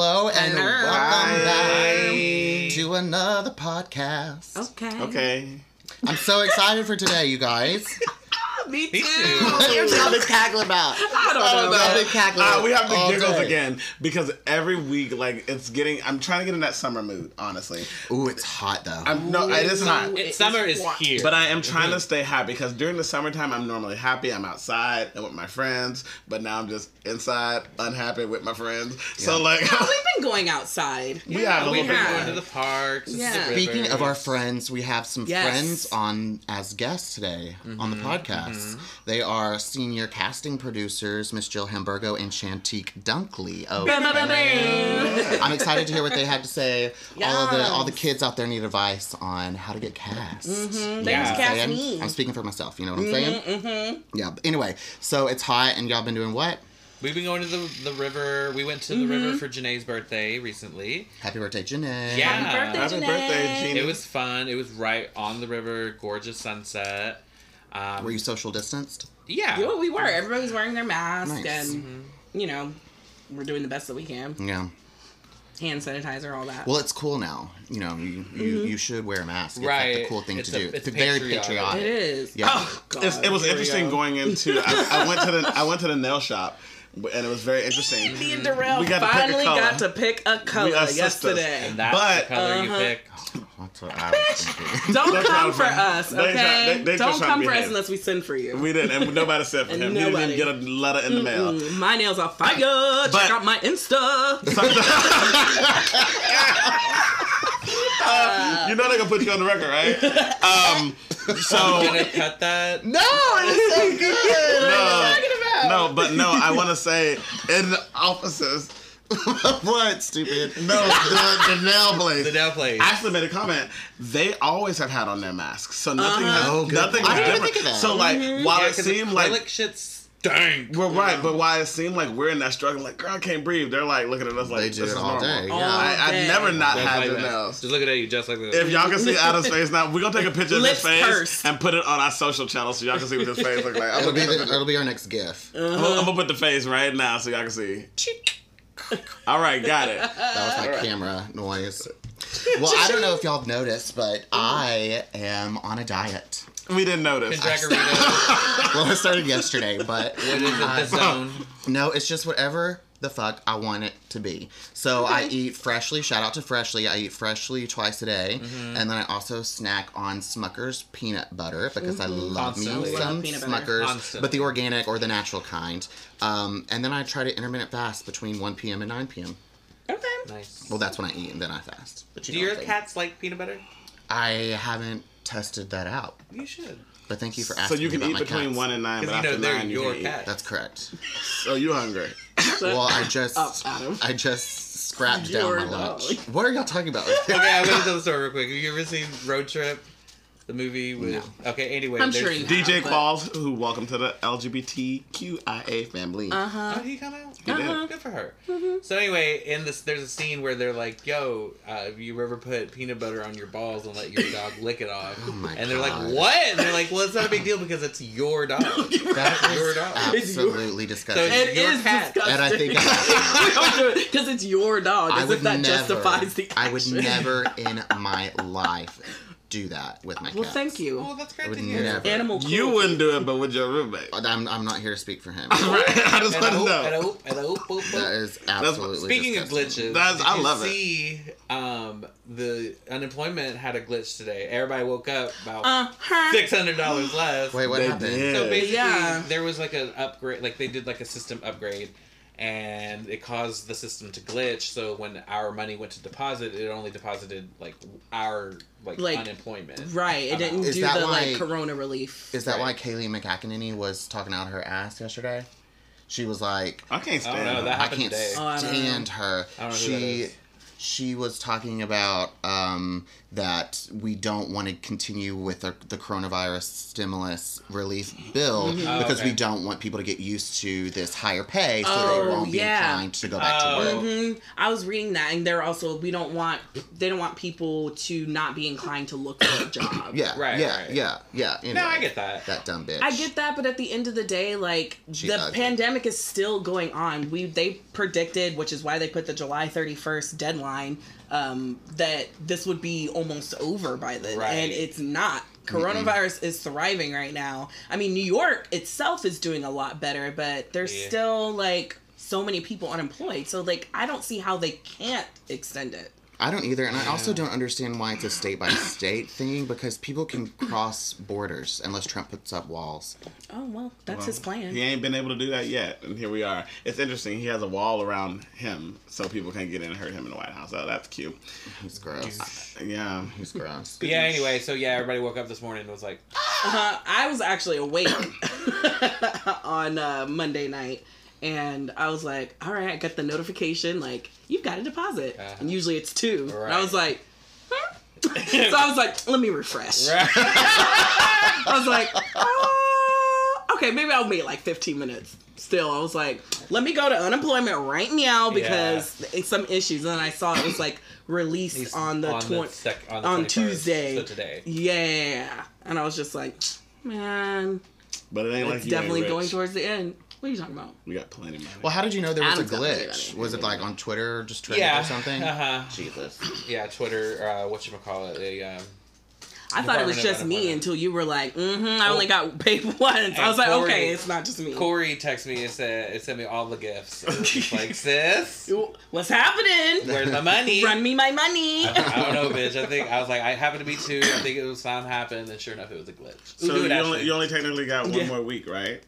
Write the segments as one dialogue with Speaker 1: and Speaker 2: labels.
Speaker 1: Hello and
Speaker 2: Hello.
Speaker 1: welcome
Speaker 3: Hi.
Speaker 1: back to another podcast.
Speaker 2: Okay.
Speaker 3: Okay.
Speaker 1: I'm so excited for today, you guys.
Speaker 2: Me too.
Speaker 4: Me too.
Speaker 1: what are y'all been cackling about?
Speaker 2: I don't know.
Speaker 1: Y'all been cackling
Speaker 3: Uh, we have the giggles
Speaker 1: day.
Speaker 3: again because every week, like, it's getting. I'm trying to get in that summer mood, honestly.
Speaker 1: Ooh, it's hot though.
Speaker 3: I'm no, it is hot.
Speaker 4: It, summer is
Speaker 2: hot.
Speaker 4: here.
Speaker 3: But I am trying to stay happy because during the summertime I'm normally happy. I'm outside and with my friends, but now I'm just inside, unhappy with my friends. So
Speaker 1: Yeah.
Speaker 3: like,
Speaker 2: We've been going outside.
Speaker 3: we have a
Speaker 4: we
Speaker 3: little
Speaker 4: have
Speaker 3: bit.
Speaker 4: going to the parks.
Speaker 2: Yeah.
Speaker 4: Yeah.
Speaker 1: Speaking of our friends, we have some
Speaker 2: Yes.
Speaker 1: friends on as guests today on the
Speaker 4: Mm-hmm,
Speaker 1: podcast. They are senior casting producers, Miss Jill Hamburgo and Shantique Dunkley. Oh, I'm excited to hear what they had to say. All of the all the kids out there need advice on how to get cast.
Speaker 2: Mm-hmm.
Speaker 4: Yeah.
Speaker 2: Thanks,
Speaker 1: saying?
Speaker 2: Kathleen.
Speaker 1: I'm speaking for myself. You know what I'm saying? Mm-hmm. Yeah. But anyway, so it's hot, and y'all been doing what?
Speaker 4: We've been going to the the river. We went to the
Speaker 2: Mm-hmm.
Speaker 4: river for Janae's birthday recently.
Speaker 1: Happy birthday, Janae.
Speaker 4: Yeah.
Speaker 2: Happy birthday,
Speaker 3: Happy
Speaker 2: Janae.
Speaker 3: birthday, Jeannie.
Speaker 4: It was fun. It was right on the river. Gorgeous sunset. Um,
Speaker 1: Were you social distanced?
Speaker 4: Yeah.
Speaker 2: Yeah, we were. Everybody's wearing their mask,
Speaker 1: Nice.
Speaker 2: and you know, we're doing the best that we can.
Speaker 1: Yeah.
Speaker 2: Hand sanitizer, all that.
Speaker 1: Well, it's cool now. You know, you you, you should wear a mask. It's like the cool thing
Speaker 4: It's
Speaker 1: to
Speaker 4: a-
Speaker 1: do.
Speaker 4: it's
Speaker 1: very
Speaker 4: patriotic.
Speaker 1: patriotic.
Speaker 2: it is.
Speaker 1: Yeah.
Speaker 2: Oh, God,
Speaker 3: It's, it was interesting
Speaker 2: go.
Speaker 3: going into. I, I went to the I went to the nail shop, and it was very interesting.
Speaker 2: Me and Darrell
Speaker 3: We got to pick a
Speaker 2: finally
Speaker 3: color.
Speaker 2: got to pick a color
Speaker 3: We
Speaker 2: yesterday.
Speaker 4: And that's
Speaker 3: But-
Speaker 4: the color you
Speaker 2: Uh-huh.
Speaker 4: Picked.
Speaker 1: That's what I was thinking.
Speaker 2: Don't
Speaker 3: They're
Speaker 2: come for
Speaker 3: to-
Speaker 2: us,
Speaker 3: they try-
Speaker 2: okay?
Speaker 3: they- they just
Speaker 2: Don't come for us unless we send for you.
Speaker 3: We didn't, and nobody said for
Speaker 2: And
Speaker 3: him. He didn't
Speaker 2: nobody.
Speaker 3: even get a letter in the mail.
Speaker 2: Mm, my nails are fire.
Speaker 3: But-
Speaker 2: Check out my Insta.
Speaker 3: you know they're gonna put you on the record, right? Um, so
Speaker 4: gonna cut that.
Speaker 1: no, it's so good.
Speaker 3: no, no, but no, I want to say in the offices.
Speaker 1: what stupid?
Speaker 3: No, the, the nail place.
Speaker 4: The nail place.
Speaker 3: I actually made a comment. They always have had on their masks, so nothing has
Speaker 1: Oh, good.
Speaker 3: nothing
Speaker 1: I didn't even
Speaker 3: different.
Speaker 1: think of that.
Speaker 3: So like, while
Speaker 4: yeah,
Speaker 3: it
Speaker 4: 'cause
Speaker 3: seemed like
Speaker 4: acrylic shit stank.
Speaker 3: we're right, but why it seemed like we're in that struggle, like girl, I can't breathe. They're like looking at us like
Speaker 1: They do
Speaker 3: this
Speaker 1: it
Speaker 3: is
Speaker 1: all
Speaker 3: normal.
Speaker 1: day.
Speaker 2: All
Speaker 1: Yeah.
Speaker 3: I, I've
Speaker 2: day.
Speaker 3: never not
Speaker 4: Just
Speaker 3: had
Speaker 4: like
Speaker 3: the nails.
Speaker 4: Just looking at you, just like this.
Speaker 3: If y'all can see Adam's face now, we're gonna take a picture of his face
Speaker 2: pursed.
Speaker 3: and put it on our social channel so y'all can see what his face looks like. I'm
Speaker 1: It'll be
Speaker 3: gonna,
Speaker 1: the, it'll be our next GIF.
Speaker 2: Uh-huh.
Speaker 3: I'm gonna- I'm gonna put the face right now so y'all can see. All right, got it.
Speaker 1: That was my camera noise. Well, I don't know if y'all have noticed, but I am on a diet.
Speaker 3: We didn't notice.
Speaker 1: Well, it started yesterday, but
Speaker 4: what is it? The zone.
Speaker 1: no, it's just whatever the fuck I want it to be. So I eat freshly. Shout out to Freshly. I eat freshly twice a day,
Speaker 4: Mm-hmm.
Speaker 1: and then I also snack on Smucker's peanut butter because I love
Speaker 4: Constantly.
Speaker 1: me some
Speaker 2: Love peanut.
Speaker 1: Smuckers,
Speaker 4: Constantly.
Speaker 1: but the organic or the natural kind. Um, and then I try to intermittent fast between 1 p.m. and 9 p.m.
Speaker 2: Okay.
Speaker 4: Nice.
Speaker 1: Well, that's when I eat and then I fast. But you
Speaker 4: Do
Speaker 1: know
Speaker 4: your
Speaker 1: what
Speaker 4: cats like peanut butter?
Speaker 1: I haven't tested that out,
Speaker 4: You should.
Speaker 1: but thank you for asking.
Speaker 3: So you can
Speaker 1: me about
Speaker 3: eat between
Speaker 1: cats.
Speaker 3: one and nine, but
Speaker 4: you know
Speaker 3: after nine you
Speaker 4: your
Speaker 3: can eat.
Speaker 4: cat.
Speaker 1: That's correct.
Speaker 3: So you hungry?
Speaker 1: Well, I just
Speaker 2: Up, Adam.
Speaker 1: I just scrapped down
Speaker 2: Your
Speaker 1: my
Speaker 2: dog.
Speaker 1: lunch. What are y'all talking about?
Speaker 4: Okay, I'm gonna tell the story real quick. Have you ever seen Road Trip? The movie with. Okay, anyway.
Speaker 2: I'm sure you
Speaker 3: DJ
Speaker 2: but-
Speaker 3: Qualls, who welcome to the LGBTQIA family.
Speaker 2: Uh-huh.
Speaker 4: Oh, he come out.
Speaker 3: He.
Speaker 4: Uh-huh. Good for her. So anyway, in this, there's a scene where they're like, "Yo, uh, have you ever put peanut butter on your balls and let your dog lick it off?"
Speaker 1: Oh my
Speaker 4: and they're
Speaker 1: God.
Speaker 4: like, "What?" And they're like, "Well, it's not a big deal because it's your dog."
Speaker 1: That
Speaker 4: Your
Speaker 1: is
Speaker 4: dog.
Speaker 1: absolutely disgusting.
Speaker 4: So
Speaker 2: It
Speaker 4: Your
Speaker 2: is
Speaker 4: cat.
Speaker 2: disgusting.
Speaker 1: and I think
Speaker 2: because it's your dog,
Speaker 1: I
Speaker 2: as if that
Speaker 1: never.
Speaker 2: justifies the action.
Speaker 1: I would never in my life do that with my cat.
Speaker 2: Well, thank you.
Speaker 4: well, that's great to hear.
Speaker 1: never.
Speaker 2: Animal.
Speaker 3: You wouldn't do it, but with your roommate.
Speaker 1: I'm, I'm not here to speak for him.
Speaker 3: Right? I just want to
Speaker 4: hope, and I
Speaker 3: know.
Speaker 1: That is absolutely.
Speaker 4: Speaking of glitches,
Speaker 3: That's- I
Speaker 4: you
Speaker 3: love it.
Speaker 4: um, the unemployment had a glitch today? Everybody woke up about
Speaker 2: Uh-huh.
Speaker 4: six hundred dollars less.
Speaker 1: Wait, what
Speaker 3: They
Speaker 1: happened?
Speaker 3: did.
Speaker 4: So basically,
Speaker 2: Yeah.
Speaker 4: there was like an upgrade, like they did like a system upgrade, and it caused the system to glitch. So when our money went to deposit, it only deposited like our like,
Speaker 2: Like,
Speaker 4: unemployment.
Speaker 2: Right. It didn't
Speaker 1: Is
Speaker 2: do
Speaker 1: that
Speaker 2: the
Speaker 1: why-
Speaker 2: like corona relief.
Speaker 1: Is that why
Speaker 4: Right.
Speaker 1: Kayleigh McEnany was talking out her ass yesterday? She was like,
Speaker 3: I can't
Speaker 4: I
Speaker 3: stand
Speaker 4: don't know,
Speaker 3: him.
Speaker 4: that
Speaker 1: I can't
Speaker 4: today.
Speaker 2: Oh, I don't know.
Speaker 1: stand her.
Speaker 4: I don't know who
Speaker 1: she
Speaker 4: that is.
Speaker 1: She was talking about um, that we don't want to continue with the, the coronavirus stimulus relief bill
Speaker 2: Mm-hmm.
Speaker 4: Oh,
Speaker 1: because
Speaker 4: okay.
Speaker 1: we don't want people to get used to this higher pay, so
Speaker 2: Oh,
Speaker 1: they won't be inclined to go back
Speaker 4: Oh.
Speaker 1: to work.
Speaker 2: Mhm. I was reading that, and they're also we don't want they don't want people to not be inclined to look for a job.
Speaker 1: Yeah,
Speaker 4: Right,
Speaker 1: yeah,
Speaker 4: right.
Speaker 1: yeah, yeah.
Speaker 4: No,
Speaker 1: Anyway,
Speaker 4: I get that.
Speaker 1: That dumb bitch.
Speaker 2: I get that, but at the end of the day, like
Speaker 1: She
Speaker 2: the
Speaker 1: ugly.
Speaker 2: pandemic is still going on. We they predicted, which is why they put the July thirty first deadline, um, that this would be almost over by then,
Speaker 4: Right.
Speaker 2: and it's not. Coronavirus is thriving right now. I mean, New York itself is doing a lot better, but there's
Speaker 4: Yeah.
Speaker 2: still like so many people unemployed. So like, I don't see how they can't extend it.
Speaker 1: I don't either, and I also don't understand why it's a state by state thing because people can cross borders unless Trump puts up walls.
Speaker 2: Oh well, that's his plan.
Speaker 3: He ain't been able to do that yet, and here we are. It's interesting. He has a wall around him, so people can't get in and hurt him in the White House. So that's cute.
Speaker 1: He's gross.
Speaker 3: Yeah.
Speaker 1: He's gross.
Speaker 4: But yeah, anyway, so yeah, everybody woke up this morning and was like,
Speaker 2: Uh, I was actually awake on uh, Monday night, and I was like, "All right," I got the notification like you've got a deposit,
Speaker 4: Uh-huh.
Speaker 2: and usually it's two. And I was like, huh? so I was like, "Let me refresh."
Speaker 4: right.
Speaker 2: I was like, oh, okay, maybe I'll wait like 15 minutes. Still, I was like, let me go to unemployment right now because it's some issues. And then I saw it was like released
Speaker 4: He's
Speaker 2: on the,
Speaker 4: on the
Speaker 2: 20
Speaker 4: sec- on the
Speaker 2: on Tuesday.
Speaker 4: so today.
Speaker 2: Yeah. And I was just like, man,
Speaker 3: But it ain't like
Speaker 2: it's
Speaker 3: you ain't
Speaker 2: definitely
Speaker 3: rich.
Speaker 2: going towards the end. What are you talking about?
Speaker 3: We got plenty of money.
Speaker 1: Well, how did you know there was
Speaker 2: Adam's
Speaker 1: a
Speaker 2: got money,
Speaker 1: glitch?
Speaker 2: money,
Speaker 1: Was it like on Twitter or just trending
Speaker 4: Yeah.
Speaker 1: or something?
Speaker 4: Uh huh.
Speaker 1: Jesus.
Speaker 4: Yeah, Twitter. Uh, what you call it? A um,
Speaker 2: I thought it was
Speaker 4: Department
Speaker 2: just me until you were like, mm-hmm, I
Speaker 4: Oh.
Speaker 2: only got paid once. I
Speaker 4: And
Speaker 2: was like, okay, it's not just me.
Speaker 4: Corey texted me and said it sent me all the gifts. It was just like, sis,
Speaker 2: What's happening?
Speaker 4: where's my money?
Speaker 2: Run me my money.
Speaker 4: I don't know, bitch. I think I was like, I happened to be two. I think it was something happened, and sure enough, it was a glitch.
Speaker 3: so
Speaker 4: Ooh, do it,
Speaker 3: you only, you only technically got one
Speaker 2: Yeah.
Speaker 3: more week, right?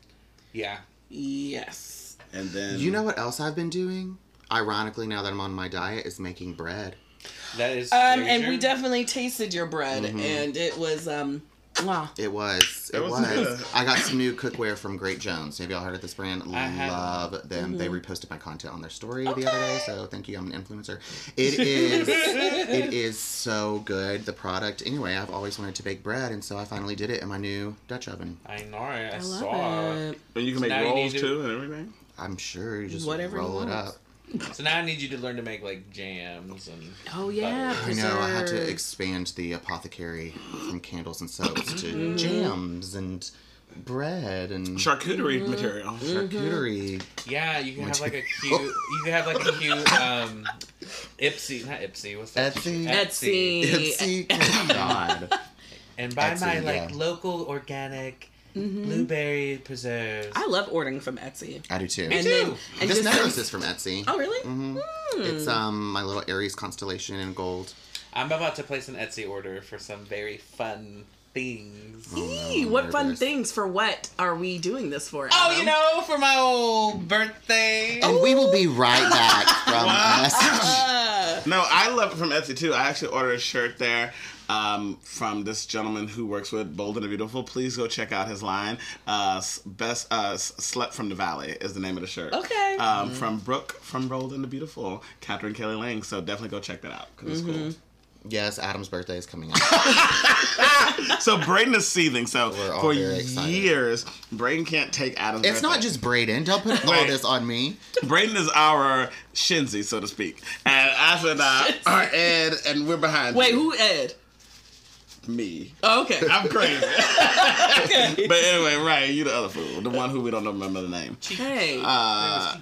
Speaker 4: yeah.
Speaker 2: Yes.
Speaker 3: And then
Speaker 1: You know what else I've been doing? Ironically, now that I'm on my diet, is making bread.
Speaker 4: That is.
Speaker 2: Um, and we definitely tasted your bread,
Speaker 1: Mm-hmm.
Speaker 2: and it was um, wow.
Speaker 1: It was. It,
Speaker 3: It was
Speaker 1: was. I got some new cookware from Great Jones. Have y'all heard of this brand?
Speaker 4: I haven't.
Speaker 1: Love them. They
Speaker 2: Mm-hmm.
Speaker 1: reposted my content on their story the other day, so thank you. I'm an influencer. It is. it is so good. The product. Anyway, I've always wanted to bake bread, and so I finally did it in my new Dutch oven.
Speaker 4: I know. I, I,
Speaker 2: I love
Speaker 4: saw.
Speaker 2: it.
Speaker 3: and you can
Speaker 4: So
Speaker 3: make rolls
Speaker 4: to-
Speaker 3: too and everything.
Speaker 1: I'm sure you just
Speaker 2: Whatever you
Speaker 1: roll it up.
Speaker 4: So now I need you to learn to make like jams and.
Speaker 2: Oh yeah,
Speaker 1: I know. I had to expand the apothecary from candles and soaps to
Speaker 2: Mm-hmm.
Speaker 1: jams and bread and
Speaker 3: Charcuterie
Speaker 2: Mm-hmm.
Speaker 3: material.
Speaker 1: charcuterie.
Speaker 4: Yeah, you can have like a cute. You can have like a cute um, Ipsy, not Ipsy. What's that?
Speaker 1: Etsy.
Speaker 2: Etsy.
Speaker 1: Itsy. Oh, God.
Speaker 4: And buy
Speaker 1: Etsy,
Speaker 4: my
Speaker 1: yeah.
Speaker 4: like local organic blueberry preserves.
Speaker 2: I love ordering from Etsy.
Speaker 1: I do too.
Speaker 2: and
Speaker 4: too.
Speaker 2: then and
Speaker 1: this
Speaker 2: just
Speaker 1: necklace is from Etsy.
Speaker 2: Oh really?
Speaker 1: hmm It's um my little Aries constellation in gold.
Speaker 4: I'm about to place an Etsy order for some very fun things.
Speaker 2: Eee,
Speaker 1: I'm
Speaker 2: what fun
Speaker 1: nervous.
Speaker 2: things for what are we doing this for?
Speaker 4: Oh, you know, for my old birthday.
Speaker 1: And we will be right back from
Speaker 3: Wow.
Speaker 1: a message.
Speaker 2: Uh,
Speaker 3: No, I love it from Etsy too. I actually ordered a shirt there um, from this gentleman who works with Bold and the Beautiful. Please go check out his line. Uh, best uh, slept from the valley is the name of the shirt.
Speaker 2: Okay.
Speaker 3: Um, From Brooke from Bold and the Beautiful, Katherine Kelly Lang. So definitely go check that out because it's cool.
Speaker 1: Yes, Adam's birthday is coming up.
Speaker 3: So Braden is seething. So
Speaker 1: We're all
Speaker 3: for
Speaker 1: very
Speaker 3: years, Braden can't take Adam's.
Speaker 1: It's not just Braden. Don't put all this on me.
Speaker 3: Braden is our Shenzi, so to speak, and Ashley and I are Ed, and we're behind.
Speaker 2: wait,
Speaker 3: you.
Speaker 2: who Ed?
Speaker 3: Me.
Speaker 2: Oh, okay.
Speaker 3: I'm crazy.
Speaker 2: okay.
Speaker 3: but anyway, right, you the other fool, the one who we don't remember the name.
Speaker 2: Hey.
Speaker 3: Uh,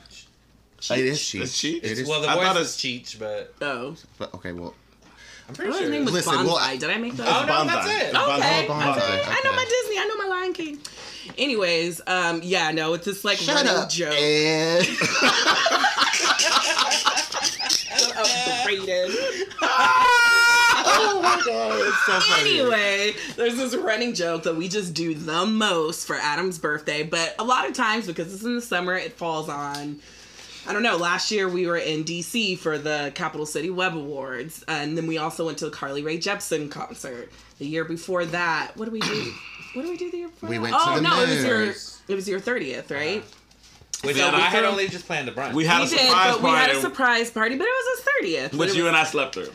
Speaker 1: It is she.
Speaker 3: Is she?
Speaker 1: It is.
Speaker 4: well, the
Speaker 3: I
Speaker 4: voice is Cheech, but
Speaker 2: oh.
Speaker 1: but, okay, well.
Speaker 4: I'm pretty
Speaker 2: thought
Speaker 4: sure.
Speaker 2: his name was
Speaker 1: Listen,
Speaker 2: Banzai.
Speaker 1: well,
Speaker 2: Did I make that?
Speaker 4: Oh, no,
Speaker 3: Banzai.
Speaker 4: that's it.
Speaker 3: It's Banzai.
Speaker 2: Okay,
Speaker 1: Oh, Banzai,
Speaker 2: okay. I know my Disney. I know my Lion King. Anyways, um, yeah, no, it's this like
Speaker 1: Shut
Speaker 2: running
Speaker 1: up,
Speaker 2: joke.
Speaker 1: Ed.
Speaker 2: Rated.
Speaker 1: Oh my god, it's so funny.
Speaker 2: Anyway, there's this running joke that we just do the most for Adam's birthday, but a lot of times because it's in the summer, it falls on. I don't know. Last year we were in DC for the Capital City Web Awards, and then we also went to the Carly Rae Jepsen concert. The year before that, what do we do? What do we do the year before?
Speaker 1: We
Speaker 2: that?
Speaker 1: went to
Speaker 2: oh,
Speaker 1: the
Speaker 2: no, it was your it was your thirtieth, right?
Speaker 4: Which
Speaker 5: Yeah,
Speaker 4: I
Speaker 5: we
Speaker 4: had only just planned a brunch.
Speaker 5: We had
Speaker 2: we
Speaker 5: a
Speaker 2: did,
Speaker 5: surprise
Speaker 2: but we had a surprise party, but it was a thirtieth.
Speaker 5: which you and I slept through.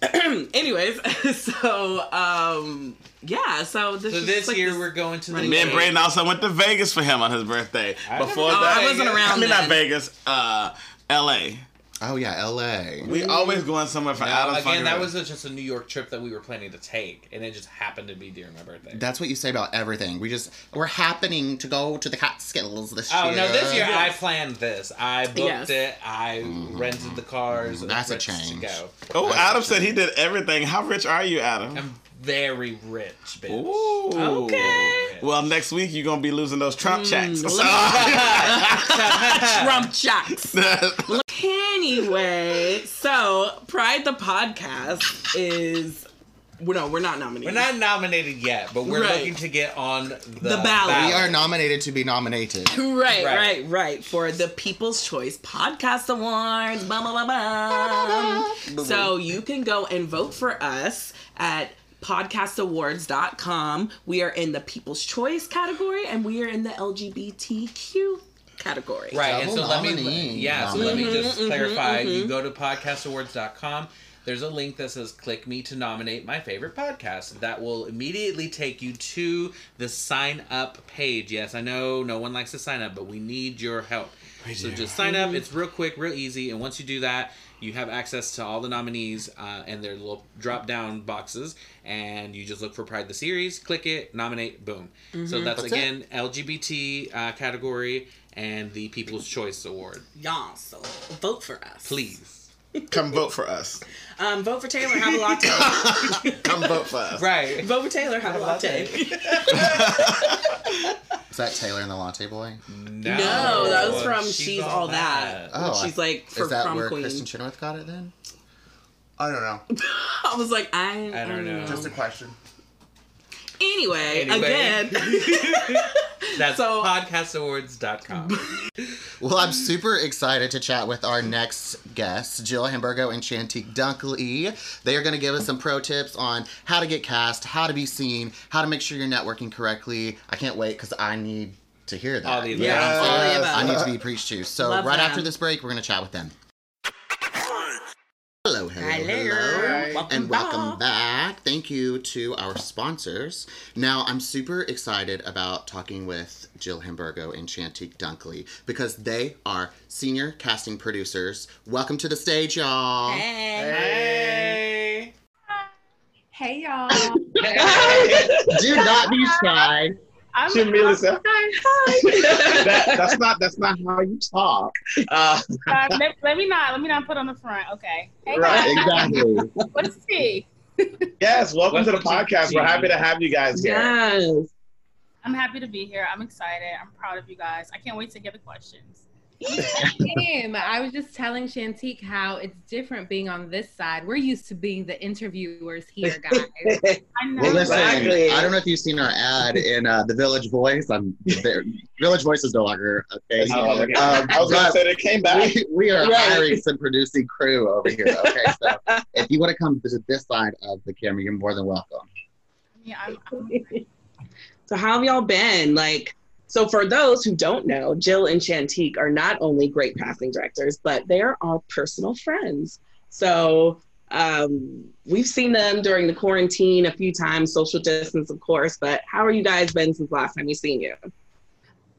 Speaker 2: Anyways, so um, yeah, so this,
Speaker 4: so this
Speaker 2: like
Speaker 4: year
Speaker 2: this-
Speaker 4: we're going to the
Speaker 2: running
Speaker 5: Me and
Speaker 2: game.
Speaker 5: Braden also went to Vegas for him on his birthday.
Speaker 4: I
Speaker 5: Before
Speaker 4: never-
Speaker 2: Oh,
Speaker 5: that,
Speaker 2: I wasn't around
Speaker 5: I mean, not. Vegas. Uh, L.A.
Speaker 1: Oh yeah, L.A.
Speaker 5: We always going somewhere for
Speaker 4: No,
Speaker 5: Adam's
Speaker 4: again, that was a, just a New York trip that we were planning to take, and it just happened to be during my birthday.
Speaker 1: That's what you say about everything. We just we're happening to go to the Catskills this
Speaker 4: Oh
Speaker 1: year.
Speaker 4: Oh no! This year I planned this. I booked
Speaker 2: Yes.
Speaker 4: it. I mm-hmm. rented the cars. Mm-hmm. and the
Speaker 1: That's a change.
Speaker 4: To go.
Speaker 5: Oh,
Speaker 1: That's
Speaker 5: Adam
Speaker 1: a
Speaker 5: said he did everything. How rich are you, Adam?
Speaker 4: I'm very rich, bitch.
Speaker 5: Ooh.
Speaker 2: Okay.
Speaker 5: Well, next week you're gonna be losing those Trump mm,
Speaker 2: checks.
Speaker 5: So-
Speaker 2: Trump checks. Anyway, so Pride the podcast is. No, we're not nominated.
Speaker 4: We're not nominated yet, but we're
Speaker 2: Right.
Speaker 4: looking to get on the,
Speaker 2: The ballot.
Speaker 1: we are nominated to be nominated.
Speaker 2: Right,
Speaker 4: Right.
Speaker 2: right, right, For the People's Choice Podcast Awards. Blah, blah, blah, blah. So you can go and vote for us at podcastawards.com. We are in the People's Choice category and we are in the LGBTQ category.
Speaker 4: Right, and
Speaker 1: Double
Speaker 4: so let me yeah, so let me just
Speaker 2: Mhm,
Speaker 4: clarify.
Speaker 2: mhm,
Speaker 4: You go to podcastawards.com. There's a link that says click me to nominate my favorite podcast. That will immediately take you to the sign up page. Yes, I know no one likes to sign up, but we need your help. So just sign up. It's real quick, real easy, and once you do that, you have access to all the nominees uh, and their little drop down boxes, and you just look for Pride the Series, click it, nominate, boom. So that's,
Speaker 1: That's
Speaker 4: again LGBT uh, category and the People's Choice Award.
Speaker 2: Y'all, so vote for us.
Speaker 4: Please.
Speaker 5: Come vote for us.
Speaker 2: Um, vote for Taylor, have a latte.
Speaker 5: Come vote for us.
Speaker 4: Right.
Speaker 2: vote for Taylor, have a latte.
Speaker 1: Is that Taylor and the Latte Boy?
Speaker 4: No,
Speaker 2: No, that was from She's All That.
Speaker 1: Oh,
Speaker 2: She's like for
Speaker 1: Is that
Speaker 2: prom
Speaker 1: where
Speaker 2: queen.
Speaker 1: Kristin Chenoweth got it then? I don't know.
Speaker 2: I was like, I,
Speaker 4: I don't know.
Speaker 1: Just a question.
Speaker 2: Anyway,
Speaker 4: Anyway.
Speaker 2: again,
Speaker 4: That's
Speaker 2: So-
Speaker 4: podcastawards.com.
Speaker 1: Well, I'm super excited to chat with our next guests, Jill Hamburgo and Shantique Dunkley. They are going to give us some pro tips on how to get cast, how to be seen, how to make sure you're networking correctly. I can't wait because I need to hear that.
Speaker 4: All the above.
Speaker 2: yeah,
Speaker 5: Yes.
Speaker 2: all the above.
Speaker 1: I need to be preached to. So
Speaker 2: Love
Speaker 1: right
Speaker 2: them.
Speaker 1: after this break, we're going to chat with them. Hello, hello,
Speaker 2: Hello.
Speaker 1: hello,
Speaker 2: Welcome
Speaker 1: and welcome
Speaker 2: back.
Speaker 1: back. Thank you to our sponsors. Now, I'm super excited about talking with Jill Hamburgo and Shantique Dunkley because they are senior casting producers. Welcome to the stage, y'all.
Speaker 2: Hey.
Speaker 4: Hey.
Speaker 6: Hey y'all.
Speaker 1: Do not be shy.
Speaker 6: I'm
Speaker 5: Jamila said,
Speaker 6: Hi.
Speaker 5: that, that's not that's not how you talk. Uh,
Speaker 6: Uh, let, let me not let me not put on the front. Okay. Hey
Speaker 5: Right.
Speaker 6: guys,
Speaker 1: Exactly.
Speaker 6: what's tea?
Speaker 5: yes, welcome to the podcast. We're happy to have you guys here.
Speaker 2: Yes.
Speaker 6: I'm happy to be here. I'm excited. I'm proud of you guys. I can't wait to get the questions.
Speaker 7: Same. I was just telling Shantique how it's different being on this side. We're used to being the interviewers here, guys.
Speaker 6: I know.
Speaker 1: Well, listen,
Speaker 5: Exactly.
Speaker 1: I don't know if you've seen our ad in uh, the Village Voice. I'm there. Village Voice is no longer a thing.
Speaker 5: Oh, okay.
Speaker 1: Um,
Speaker 5: I was gonna say it came back.
Speaker 1: we, we are
Speaker 2: Right.
Speaker 1: hiring some producing crew over here. Okay, so if you want to come to this side of the camera, you're more than welcome.
Speaker 6: Yeah, I'm, I'm
Speaker 2: So how have y'all been? Like, so for those who don't know, Jill and Shantique are not only great casting directors, but they are our personal friends. So um, we've seen them during the quarantine a few times, social distance, of course. But how are you guys been since last time we seen you?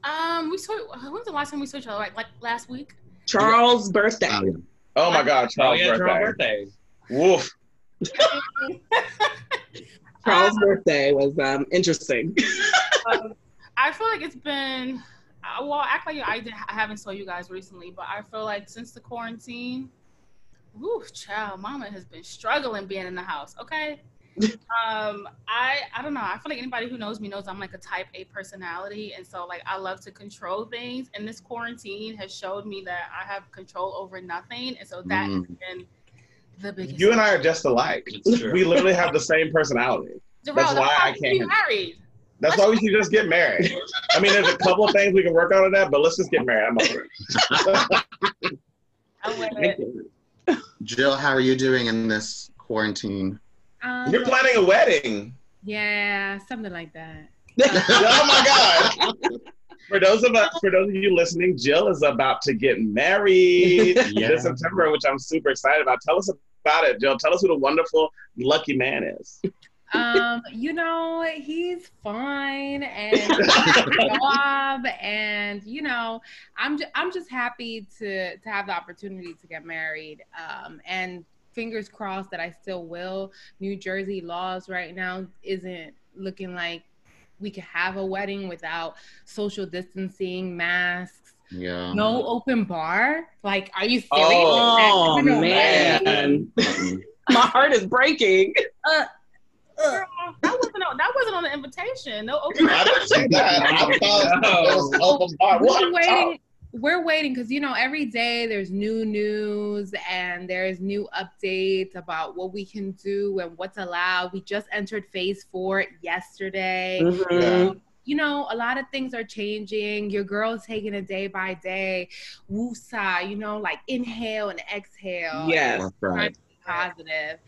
Speaker 6: um we saw when was the last time we saw each other? Like like last week?
Speaker 2: Charles' birthday.
Speaker 1: Oh, yeah.
Speaker 5: Oh my God,
Speaker 4: Oh,
Speaker 5: Charles'
Speaker 4: yeah,
Speaker 5: birthday.
Speaker 4: Charles' birthday.
Speaker 5: Woof.
Speaker 2: Charles' birthday was um, interesting.
Speaker 6: Um, I feel like it's been uh, well, act like I did I haven't saw you guys recently, but I feel like since the quarantine, woo, child, mama has been struggling being in the house. Okay. um, I I don't know. I feel like anybody who knows me knows I'm like a type A personality, and so like I love to control things. And this quarantine has showed me that I have control over nothing, and so that has
Speaker 1: Mm.
Speaker 6: been the biggest.
Speaker 5: You and I are just alike. We literally have the same personality.
Speaker 6: Darrell,
Speaker 5: that's why I
Speaker 6: we should
Speaker 5: can't-
Speaker 6: be married.
Speaker 5: That's why we should just get married. I mean, there's a couple of things we can work on in that, but let's just get married. I'm over it.
Speaker 6: I went.
Speaker 1: Jill, how are you doing in this quarantine?
Speaker 7: Um,
Speaker 5: You're planning a wedding.
Speaker 7: yeah, something like that.
Speaker 5: oh my God. For those of us, for those of you listening, Jill is about to get married
Speaker 1: Yeah.
Speaker 5: this September, which I'm super excited about. Tell us about it, Jill. Tell us who the wonderful lucky man is.
Speaker 7: Um, you know, he's fine and job, and you know, I'm ju- I'm just happy to to have the opportunity to get married. Um, and fingers crossed that I still will. New Jersey laws right now isn't looking like we could have a wedding without social distancing, masks,
Speaker 1: Yeah.
Speaker 7: no open bar. Like, are you serious?
Speaker 2: Oh,
Speaker 7: That's been a
Speaker 2: man. My heart is breaking.
Speaker 6: Girl, that wasn't on, that wasn't on the invitation. No open.
Speaker 1: I didn't see that. I thought it was open bar.
Speaker 7: We're waiting. We're waiting because you know every day there's new news and there's new updates about what we can do and what's allowed. We just entered phase four yesterday.
Speaker 2: Mhm.
Speaker 7: You know, a lot of things are changing. Your girl's taking it day by day. Woosah, you know, like inhale and exhale.
Speaker 2: Yes.
Speaker 1: That's right.
Speaker 7: positive.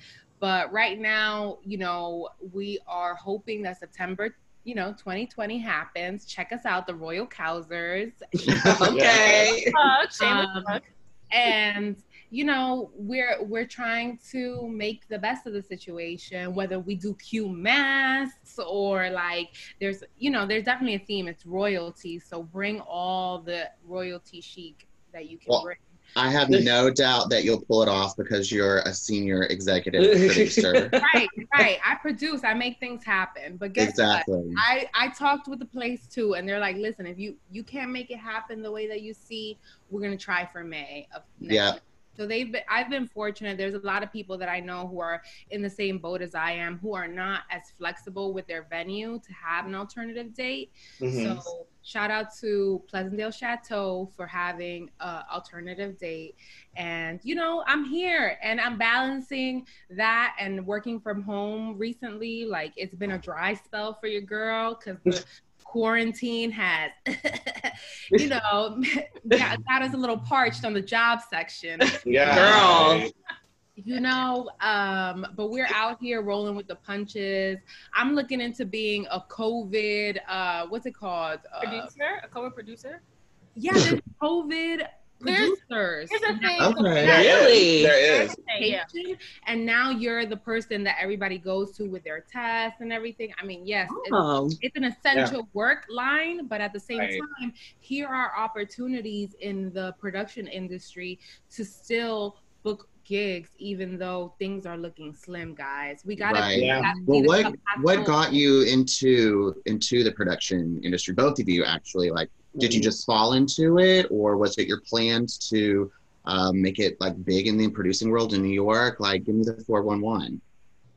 Speaker 7: But right now, you know, we are hoping that September, you know, 2020 happens. Check us out, the Royal Cousers.
Speaker 2: Okay.
Speaker 7: Um, and you know we're we're trying to make the best of the situation whether we do q masks or like there's you know there's definitely a theme. It's royalty. So bring all the royalty chic that you can
Speaker 1: Well,
Speaker 7: bring
Speaker 1: I have no doubt that you'll pull it off because you're a senior executive producer.
Speaker 7: right right i produce i make things happen but guess what
Speaker 1: exactly.
Speaker 7: I, I talked with the place too, and they're like, "Listen, if you you can't make it happen the way that you see, we're gonna try for May of next
Speaker 1: Yeah.
Speaker 7: So they've been, I've been fortunate. There's a lot of people that I know who are in the same boat as I am, who are not as flexible with their venue to have an alternative date.
Speaker 5: Mhm.
Speaker 7: So shout out to Pleasantdale Chateau for having a alternative date. And you know, I'm here and I'm balancing that and working from home recently. Like it's been a dry spell for your girl because the quarantine has, you know, got, got us a little parched on the job section
Speaker 5: Yeah.
Speaker 2: Girl.
Speaker 7: You know um but we're out here rolling with the punches i'm looking into being a covid uh what's it called uh,
Speaker 6: Producer, a co-producer.
Speaker 7: yeah there's covid
Speaker 6: There's-
Speaker 7: producers
Speaker 6: Here's the thing.
Speaker 1: Okay.
Speaker 5: There is.
Speaker 2: Really?
Speaker 5: There is.
Speaker 6: Yeah.
Speaker 7: And now you're the person that everybody goes to with their tests and everything i mean yes it's,
Speaker 2: Oh.
Speaker 7: it's an essential work line but at the same
Speaker 5: Right.
Speaker 7: time here are opportunities in the production industry to still book gigs even though things are looking slim guys we gotta
Speaker 1: Right.
Speaker 7: we
Speaker 5: Yeah.
Speaker 7: gotta see
Speaker 1: Well, what what got you into into the production industry? Both of you actually. Like, did you just fall into it, or was it your plans to um, make it like big in the producing world in New York? Like, give me the four one one.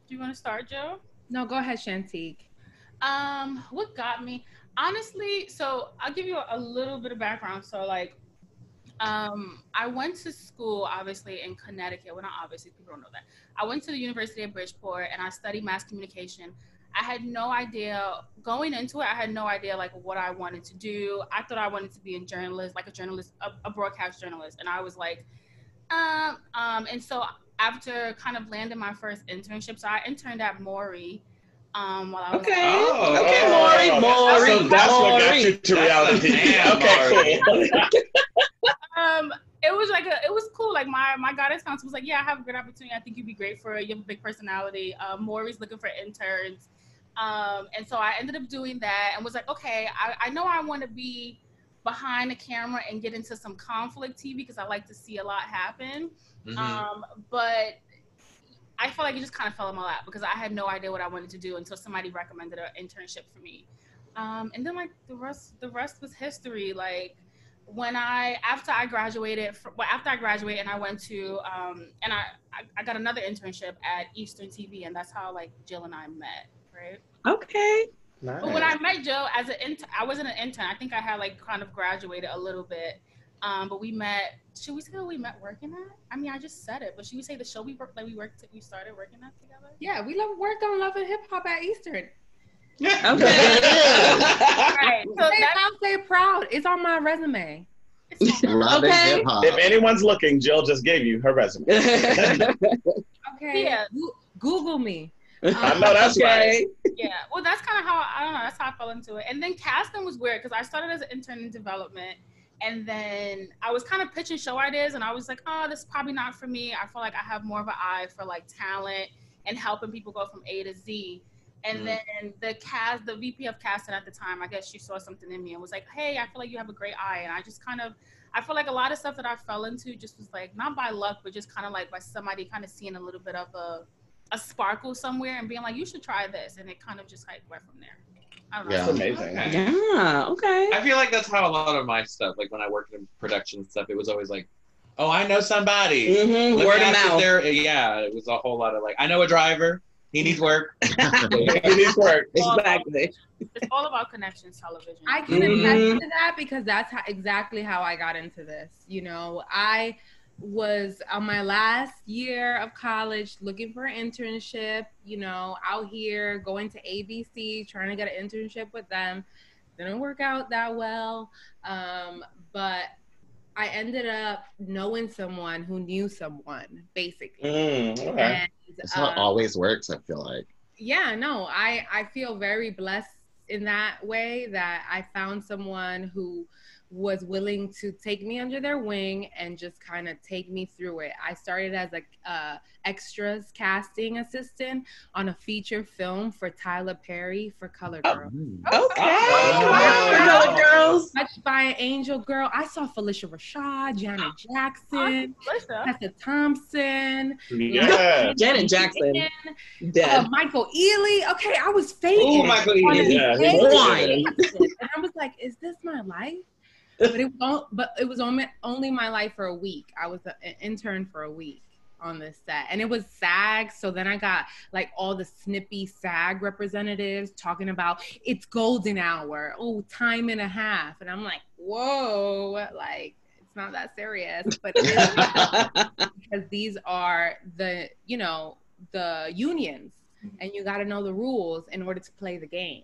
Speaker 6: Do you want to start, Joe?
Speaker 7: no go ahead shantique
Speaker 6: Um, what got me? Honestly, so I'll give you a little bit of background. So like, um, I went to school obviously in Connecticut. Well, not obviously, people don't know that. I went to the University of Bridgeport and I studied mass communication. I had no idea going into it. I had no idea like what I wanted to do. I thought I wanted to be a journalist, like a journalist, a, a broadcast journalist, and I was like, um, um. And so after kind of landing my first internship, so I interned at Maury. Um, while I was
Speaker 2: Okay.
Speaker 5: Oh,
Speaker 2: okay,
Speaker 5: oh,
Speaker 2: Maury,
Speaker 5: oh,
Speaker 2: Maury,
Speaker 5: So that's what got you to reality.
Speaker 4: That's a man,
Speaker 5: okay, cool.
Speaker 6: Um it was like a it was cool. Like my my guidance counselor was like yeah i have a great opportunity. I think you'd be great for it you have a big personality. Um maury's looking for interns. Um and so i ended up doing that and was like okay i, I know i want to be behind the camera and get into some conflict tv because i like to see a lot happen.
Speaker 4: Mhm.
Speaker 6: um but i felt like it just kind of fell in my lap because i had no idea what i wanted to do until somebody recommended an internship for me. Um and then like the rest the rest was history. Like when I after I graduated, fr- well, after I graduated, and I went to um, and I, I I got another internship at Eastern TV, and that's how like Jill and I met, right?
Speaker 2: Okay.
Speaker 6: But when I met Jill as an intern, I wasn't an intern. I think I had like kind of graduated a little bit, um, but we met. Should we say what we met working at? I mean, I just said it, but should we say the show we worked like we worked we started working at together?
Speaker 7: yeah we love worked on love and hip hop at eastern
Speaker 2: Okay.
Speaker 6: Right. So
Speaker 7: say,
Speaker 6: that,
Speaker 7: i'll say proud it's on my resume
Speaker 6: it's
Speaker 1: Love and
Speaker 2: Okay.
Speaker 5: if anyone's looking, Jill just gave you her resume.
Speaker 7: okay
Speaker 6: Yeah.
Speaker 7: Go- google me
Speaker 3: I know um, that's right.
Speaker 6: yeah, well, that's kind of how I don't know. That's how I fell into it. And then casting was weird because I started as an intern in development, and then I was kind of pitching show ideas, and I was like, oh, this is probably not for me. I feel like I have more of an eye for like talent and helping people go from A to Z. And
Speaker 5: Mm.
Speaker 6: then the cast, the VP of casting at the time, I guess she saw something in me and was like, "Hey, I feel like you have a great eye." And I just kind of, I feel like a lot of stuff that I fell into just was like not by luck, but just kind of like by somebody kind of seeing a little bit of a, a sparkle somewhere and being like, "You should try this," and it kind of just like went from there. I don't know.
Speaker 1: Yeah.
Speaker 3: That's amazing.
Speaker 4: Okay.
Speaker 8: Yeah. Okay.
Speaker 4: I feel like that's how a lot of my stuff, like when I worked in production stuff, it was always like, oh, I know somebody.
Speaker 8: hmm Word of mouth.
Speaker 4: they're- Yeah, it was a whole lot of like, I know a driver. He needs work.
Speaker 3: he needs work.
Speaker 8: Exactly.
Speaker 6: It's all about connections, television.
Speaker 7: I can
Speaker 8: Mhm.
Speaker 7: attest to that because that's how, exactly how I got into this. You know, I was on my last year of college looking for an internship, you know, out here going to ABC, trying to get an internship with them. Didn't work out that well. Um, but I ended up knowing someone who knew someone, basically.
Speaker 3: Mm, okay.
Speaker 7: And,
Speaker 1: It's how it
Speaker 7: um,
Speaker 1: always works, I feel like.
Speaker 7: yeah no i i feel very blessed in that way that i found someone who was willing to take me under their wing and just kind of take me through it i started as a uh, extras casting assistant on a feature film for tyler perry for color
Speaker 8: Oh.
Speaker 7: girl
Speaker 8: Okay.
Speaker 3: Oh.
Speaker 8: Color girls.
Speaker 7: touched by an angel girl i saw phylicia rashad janet jackson
Speaker 6: Listen,
Speaker 7: tessa thompson
Speaker 3: Yeah.
Speaker 8: Janet Jackson.
Speaker 7: uh, michael ealy okay i was faking
Speaker 4: Oh, Michael
Speaker 7: on
Speaker 4: Ealy.
Speaker 3: Yeah,
Speaker 7: big and I was like, "Is this my life?" But it was, but it was only only my life for a week. I was an intern for a week on this set, and it was SAG. So then I got like all the snippy SAG representatives talking about it's golden hour, oh time and a half, and I'm like, "Whoa!" Like it's not that serious, but it is because these are the you know the unions and you got to know the rules in order to play the game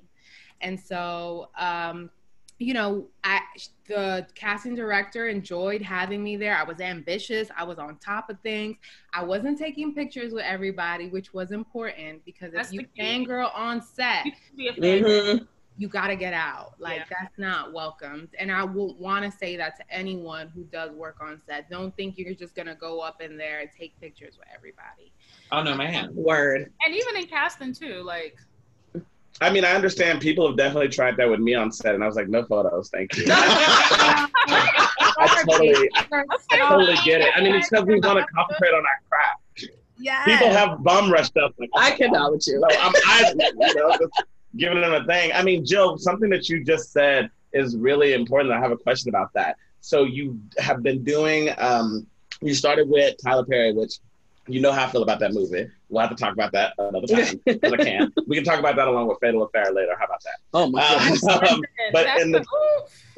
Speaker 7: and so um you know I, the casting director enjoyed having me there i was ambitious i was on top of things i wasn't taking pictures with everybody which was important because
Speaker 6: That's
Speaker 7: if you
Speaker 6: the key.
Speaker 7: fangirl on set
Speaker 6: you can be a fan.
Speaker 8: Mhm.
Speaker 7: you got to get out. Like
Speaker 6: Yeah.
Speaker 7: that's not welcomed. And I would want to say that to anyone who does work on set. Don't think you're just gonna go up in there and take pictures with everybody.
Speaker 4: Oh no, man.
Speaker 8: Word.
Speaker 6: And even in casting too, like
Speaker 3: I mean, I understand people have definitely tried that with me on set, and I was like, no photos, thank you. I totally, I totally get it. I mean, it's because we want to concentrate on our craft.
Speaker 7: Yeah.
Speaker 3: People have bum rushed up. Like,
Speaker 8: I cannot with you.
Speaker 3: So I'm, I, you know, just giving them a thing. I mean, Jill, something that you just said is really important. I have a question about that. So you have been doing. Um, you started with Tyler Perry, which you know how I feel about that movie. We'll have to talk about that another time because I can't. We can talk about that along with Fatal Affair later. How about that?
Speaker 8: Oh my god.
Speaker 3: Um, but in the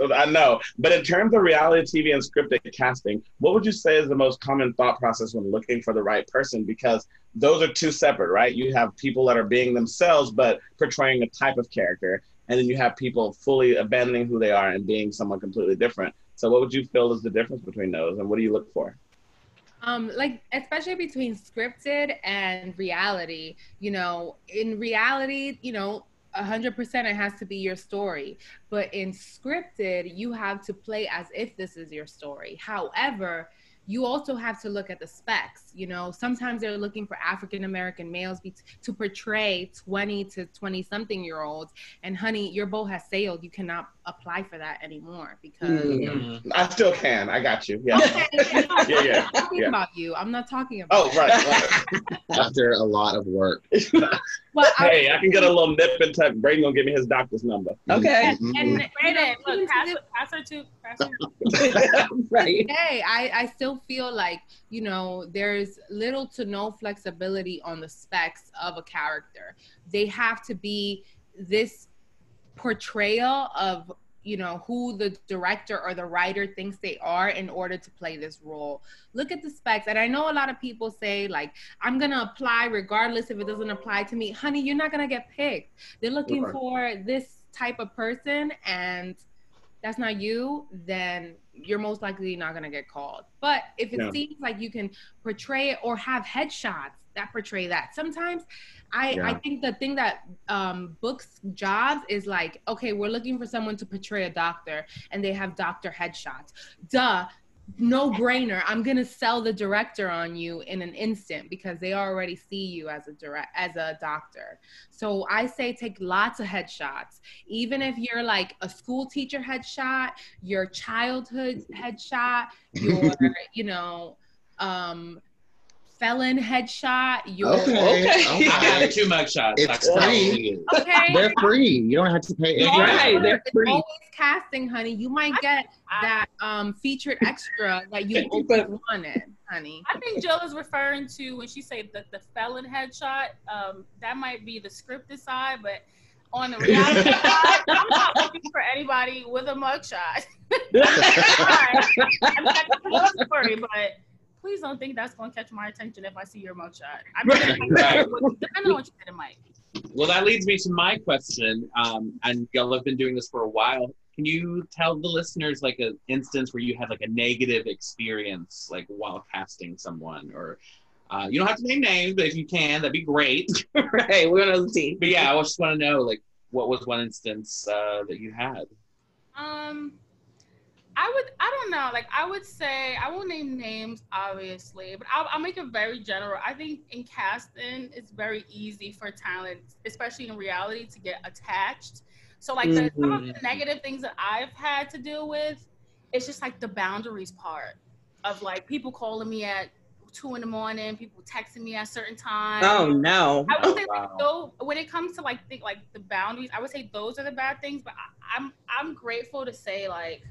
Speaker 6: ooh,
Speaker 3: I know. But in terms of reality TV and scripted casting, what would you say is the most common thought process when looking for the right person? Because those are two separate, right? You have people that are being themselves but portraying a type of character, and then you have people fully abandoning who they are and being someone completely different. So, what would you feel is the difference between those, and what do you look for?
Speaker 7: Um like especially between scripted and reality you know in reality you know 100% it has to be your story. But in scripted you have to play as if this is your story. However you also have to look at the specs you know sometimes they're looking for african american males be- to portray 20 to 20 something year olds and honey your boat has sailed you cannot apply for that anymore because
Speaker 8: Mm.
Speaker 4: Mm-hmm.
Speaker 3: I still can. I got you. Yeah.
Speaker 7: Okay,
Speaker 3: Yeah, yeah,
Speaker 7: I'm talking
Speaker 3: yeah.
Speaker 7: about you. I'm not talking about.
Speaker 3: Oh, right. right.
Speaker 1: After a lot of work.
Speaker 7: Well,
Speaker 3: hey, I can get a little nip and tuck. Brady gonna give me his doctor's number.
Speaker 8: Okay.
Speaker 1: Mhm.
Speaker 7: and
Speaker 6: Brandon,
Speaker 7: you
Speaker 6: look, pass, pass her to pass her.
Speaker 8: right.
Speaker 7: today, I, I still feel like you know there's little to no flexibility on the specs of a character. They have to be this portrayal of you know who the director or the writer thinks they are in order to play this role. Look at the specs. And i know a lot of people say like i'm gonna apply regardless if it doesn't apply to me. Honey you're not gonna get picked. They're looking
Speaker 3: Right.
Speaker 7: for this type of person and that's not you then you're most likely not gonna get called. But if it
Speaker 3: Yeah.
Speaker 7: seems like you can portray it or have headshots that portray that, sometimes I I think the thing that um, books jobs is like, okay, we're looking for someone to portray a doctor, and they have doctor headshots. Duh. No brainer. I'm gonna sell the director on you in an instant because they already see you as a direct as a doctor. So I say take lots of headshots. Even if you're like a school teacher headshot, your childhood headshot, your you know, um felon headshot, your
Speaker 1: Okay.
Speaker 8: Okay.
Speaker 4: I have
Speaker 1: okay.
Speaker 4: two mugshots.
Speaker 1: It's
Speaker 4: That's probably
Speaker 7: okay.
Speaker 1: They're free. You don't have to pay. Anything.
Speaker 8: Right, they're
Speaker 7: It's
Speaker 8: free.
Speaker 7: always casting, honey. You might get
Speaker 6: I,
Speaker 7: that um featured extra that you
Speaker 8: But-
Speaker 7: always wanted, honey.
Speaker 6: I think Jill is referring to when she said the, the felon headshot. Um, that might be the scripted side, but on the reality side, I'm not looking for anybody with a mugshot. Sorry. I mean, that's a good story, but please don't think that's going to catch my attention if I see your mugshot. I mean,
Speaker 4: Right.
Speaker 6: depending on what you said, it might.
Speaker 9: Well, that leads me to my question. Um, and y'all have been doing this for a while. Can you tell the listeners like an instance where you had like a negative experience, like while casting someone, or uh, you don't have to name names, but if you can, that'd be great.
Speaker 8: right, we're on the team.
Speaker 9: But yeah, I just want to know like what was one instance uh, that you had?
Speaker 6: Um, I would, I don't know. Like, I would say, I won't name names, obviously, but I'll, I'll make it very general. I think in casting, it's very easy for talent, especially in reality, to get attached. So, like, the, some of the mm-hmm. negative things that I've had to deal with, it's just like the boundaries part of like people calling me at two in the morning, people texting me at certain times.
Speaker 8: Oh no.
Speaker 6: I would say
Speaker 9: Wow.
Speaker 6: like, though when it comes to like think like the boundaries, I would say those are the bad things. But I, I'm I'm grateful to say like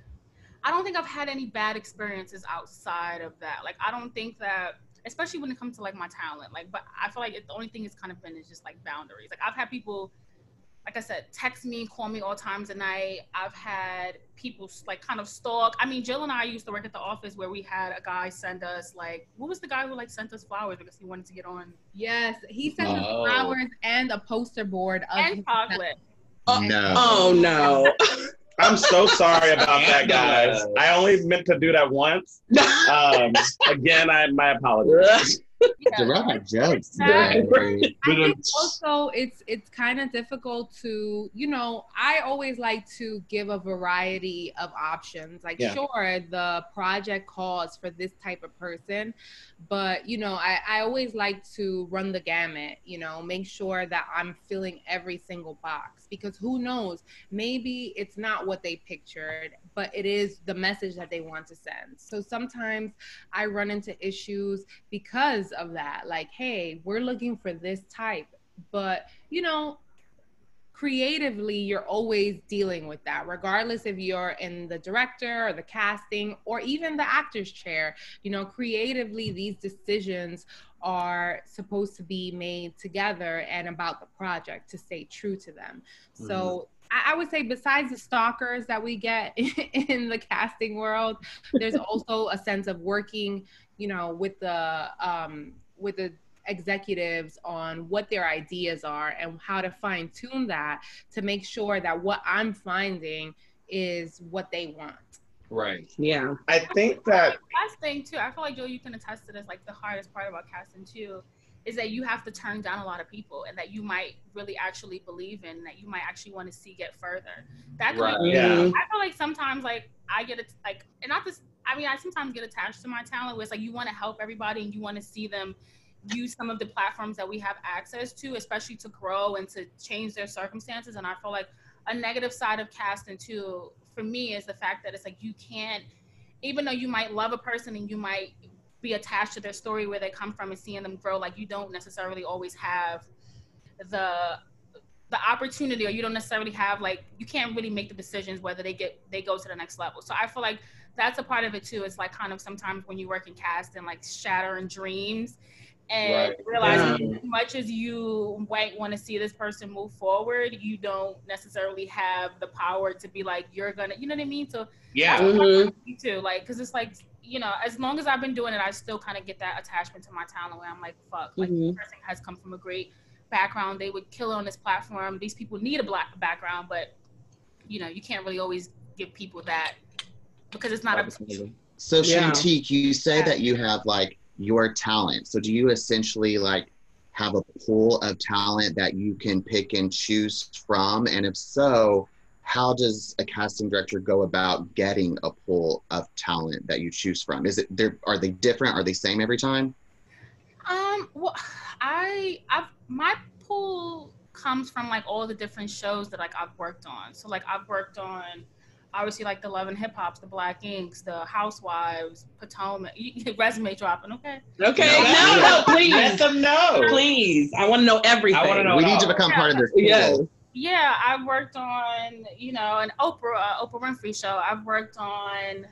Speaker 6: I don't think I've had any bad experiences outside of that. Like I don't think that especially when it comes to like my talent. Like but I feel like it, the only thing it's kind of been is just like boundaries. Like I've had people like I said, text me, call me all times of night. I've had people like kind of stalk. I mean, Jill and I used to work at the office where we had a guy send us like, what was the guy who like sent us flowers because he wanted to get on
Speaker 7: Yes, he sent us
Speaker 4: Oh.
Speaker 7: flowers and a poster board of
Speaker 6: and
Speaker 7: his-
Speaker 6: chocolate.
Speaker 1: Oh, no.
Speaker 8: Oh no.
Speaker 3: I'm so sorry about that, guys. I only meant to do that once. Um, again, I my apologies.
Speaker 6: Yeah.
Speaker 1: Gerard jokes.
Speaker 6: Exactly.
Speaker 7: I think also it's it's kind of difficult to you know I always like to give a variety of options like
Speaker 3: Yeah.
Speaker 7: sure the project calls for this type of person but you know I, I always like to run the gamut you know make sure that I'm filling every single box because who knows maybe it's not what they pictured but it is the message that they want to send so sometimes I run into issues because of that. Like, hey, we're looking for this type, but you know, creatively, you're always dealing with that, regardless if you're in the director or the casting or even the actor's chair. You know, creatively, these decisions are supposed to be made together and about the project to stay true to them. So mm-hmm. I, I would say, besides the stalkers that we get in the casting world, there's also a sense of working, you know, with the um, with the executives on what their ideas are and how to fine tune that to make sure that what I'm finding is what they want.
Speaker 9: Right.
Speaker 8: Yeah.
Speaker 3: I think that
Speaker 6: Last thing too, I feel like Joe, you can attest to this. Like the hardest part about casting too, is that you have to turn down a lot of people, and that you might really actually believe in, that you might actually want to see get further. That can
Speaker 9: Right.
Speaker 6: be
Speaker 3: Yeah.
Speaker 6: I feel like sometimes like I get it like and not this I mean I sometimes get attached to my talent where it's like you want to help everybody and you want to see them use some of the platforms that we have access to, especially to grow and to change their circumstances. And I feel like a negative side of casting too for me is the fact that it's like you can't even though you might love a person and you might be attached to their story where they come from and seeing them grow, like you don't necessarily always have the the opportunity or you don't necessarily have like you can't really make the decisions whether they get they go to the next level so i feel like that's a part of it too it's like kind of sometimes when you work in cast and like shattering dreams and
Speaker 9: Right.
Speaker 6: realizing as much as you might want to see this person move forward you don't necessarily have the power to be like you're gonna you know what i mean so
Speaker 9: Yeah.
Speaker 8: Mhm.
Speaker 6: too like because it's like you know as long as i've been doing it i still kind of get that attachment to my talent where i'm like fuck like
Speaker 8: Mhm.
Speaker 6: this person has come from a great background they would kill on this platform these people need a black background but you know you can't really always give people that because it's not a
Speaker 3: Absolutely.
Speaker 1: So
Speaker 8: Yeah.
Speaker 1: Shantique, you say
Speaker 6: Yeah.
Speaker 1: that you have like your talent. So do you essentially like have a pool of talent that you can pick and choose from? And if so, how does a casting director go about getting a pool of talent that you choose from? Is it there are they different? Are they same every time?
Speaker 6: Um, well, I, I've my pool comes from like all the different shows that like I've worked on. So like I've worked on, obviously like the Love and Hip Hops, the Black Inks, the Housewives, Potomac, resume dropping. Okay.
Speaker 8: Okay,
Speaker 3: No,
Speaker 8: no, no,
Speaker 3: Let
Speaker 8: please,
Speaker 3: them know.
Speaker 8: please. I want to know everything.
Speaker 9: I wanna know-
Speaker 1: we
Speaker 9: it
Speaker 1: need to
Speaker 9: all.
Speaker 1: become part of this.
Speaker 8: Yes.
Speaker 6: Yeah, I've worked on you know an Oprah uh, Oprah Winfrey show. I've worked on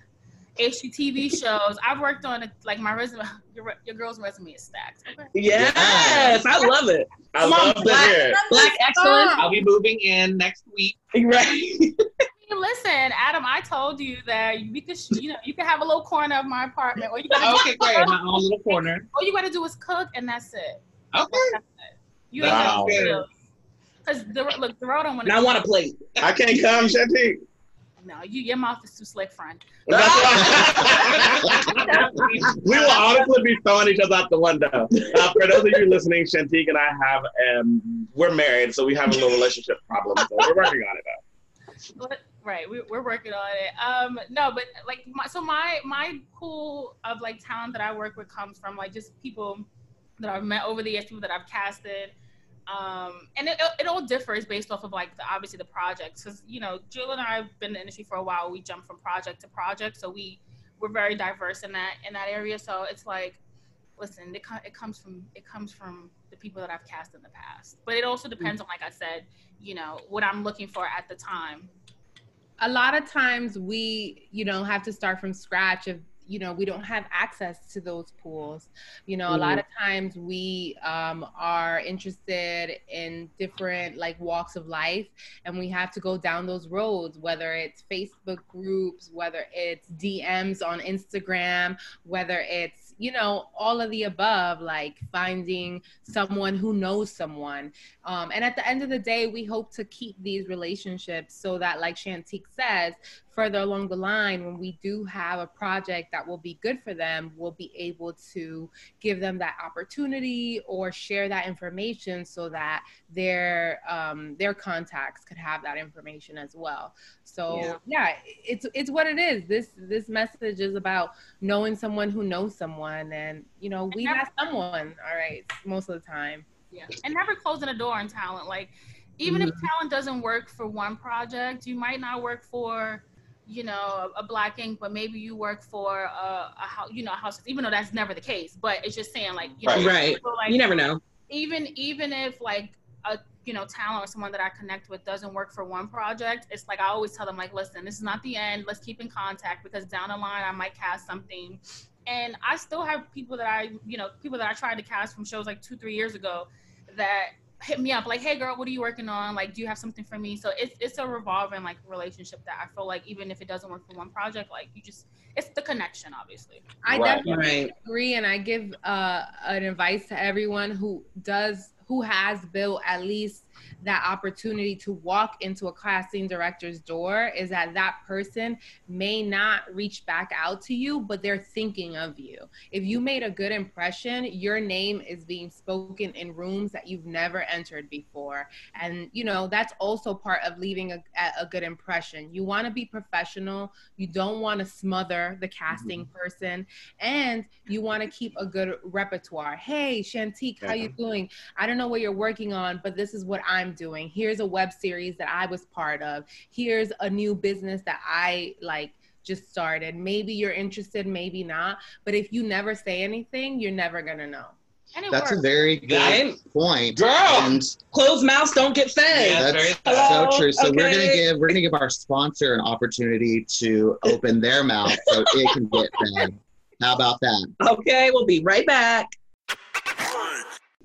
Speaker 6: HGTV shows. I've worked on like my resume. Your, your girl's resume is stacked. Okay.
Speaker 8: Yes, I love it.
Speaker 3: I
Speaker 8: Come on,
Speaker 3: love to
Speaker 8: Black.
Speaker 3: hear it.
Speaker 8: Black excellence.
Speaker 9: I'll be moving in next week.
Speaker 8: Right.
Speaker 6: Hey, Listen, Adam, I told you that we could, you know, you can have a little corner of my apartment, or you gotta,
Speaker 9: Okay, great. My own little corner.
Speaker 6: all you gotta do is cook, and that's it.
Speaker 9: Okay.
Speaker 6: That's it. You ain't
Speaker 3: Wow.
Speaker 6: got to Because the look, the road don't want
Speaker 8: Now I want a plate.
Speaker 3: I can't come, Shantique.
Speaker 6: No, you, your mouth is too slick, friend.
Speaker 3: We will honestly be throwing each other out the window. Uh, for those of you listening, Shantique and I have um, we're married, so we have a little relationship problem. So we're working on it. Though.
Speaker 6: Right, we, we're working on it. Um, no, but like, my, so my my pool of like talent that I work with comes from like just people that I've met over the years, people that I've casted, um, and it, it all differs based off of like the, obviously the projects. Because you know, Jill and I have been in the industry for a while. We jump from project to project, so we we're very diverse in that in that area. So it's like, listen, it, it comes from it comes from the people that I've cast in the past. But it also depends on, like I said, you know, what I'm looking for at the time.
Speaker 7: A lot of times we you know have to start from scratch if you know we don't have access to those pools. You know a lot of times we um, are interested in different like walks of life and we have to go down those roads whether it's facebook groups whether it's dms on instagram whether it's you know all of the above like finding someone who knows someone. Um, and at the end of the day, we hope to keep these relationships so that, like Shantique says, further along the line, when we do have a project that will be good for them, we'll be able to give them that opportunity or share that information so that their um, their contacts could have that information as well. So
Speaker 8: Yeah.
Speaker 7: yeah. it's it's what it is. This this message is about knowing someone who knows someone, and you know we have someone. All right, most of the time.
Speaker 6: Yeah. And never closing a door on talent. Like, even if talent doesn't work for one project, you might not work for, you know, a, a black ink, but maybe you work for a, a house, you know, a house, even though that's never the case. But it's just saying, like, you know,
Speaker 8: Right.
Speaker 6: so, like,
Speaker 8: You never know.
Speaker 6: even even if like a you know talent or someone that I connect with doesn't work for one project, it's like I always tell them like, listen, this is not the end. Let's keep in contact because down the line I might cast something. And I still have people that I you know people that I tried to cast from shows like two three years ago that hit me up like, hey girl, what are you working on? Like, do you have something for me? So it's it's a revolving like relationship that I feel like even if it doesn't work for one project, like you just it's the connection obviously.
Speaker 7: I
Speaker 3: Right.
Speaker 7: definitely
Speaker 8: Right.
Speaker 7: agree, and I give uh, an advice to everyone who does, who has built at least that opportunity to walk into a casting director's door is that that person may not reach back out to you, but they're thinking of you. If you made a good impression, your name is being spoken in rooms that you've never entered before. And, you know, that's also part of leaving a, a good impression. You want to be professional, you don't want to smother the casting mm-hmm. person, and you want to keep a good repertoire. Hey, Shantique, how you doing? I don't know what you're working on, but this is what I'm doing. Here's a web series that I was part of. Here's a new business that I like just started. Maybe you're interested, maybe not. But if you never say anything, you're never gonna know.
Speaker 6: And it
Speaker 1: That's a very good
Speaker 8: Right?
Speaker 1: point.
Speaker 8: Girl.
Speaker 1: And
Speaker 8: Closed mouths don't get fed.
Speaker 9: Yeah.
Speaker 1: that's
Speaker 9: very-
Speaker 1: so true. So we're gonna give we're gonna give our sponsor an opportunity to open their mouth so it can get fed. How about that?
Speaker 8: Okay, we'll be right back.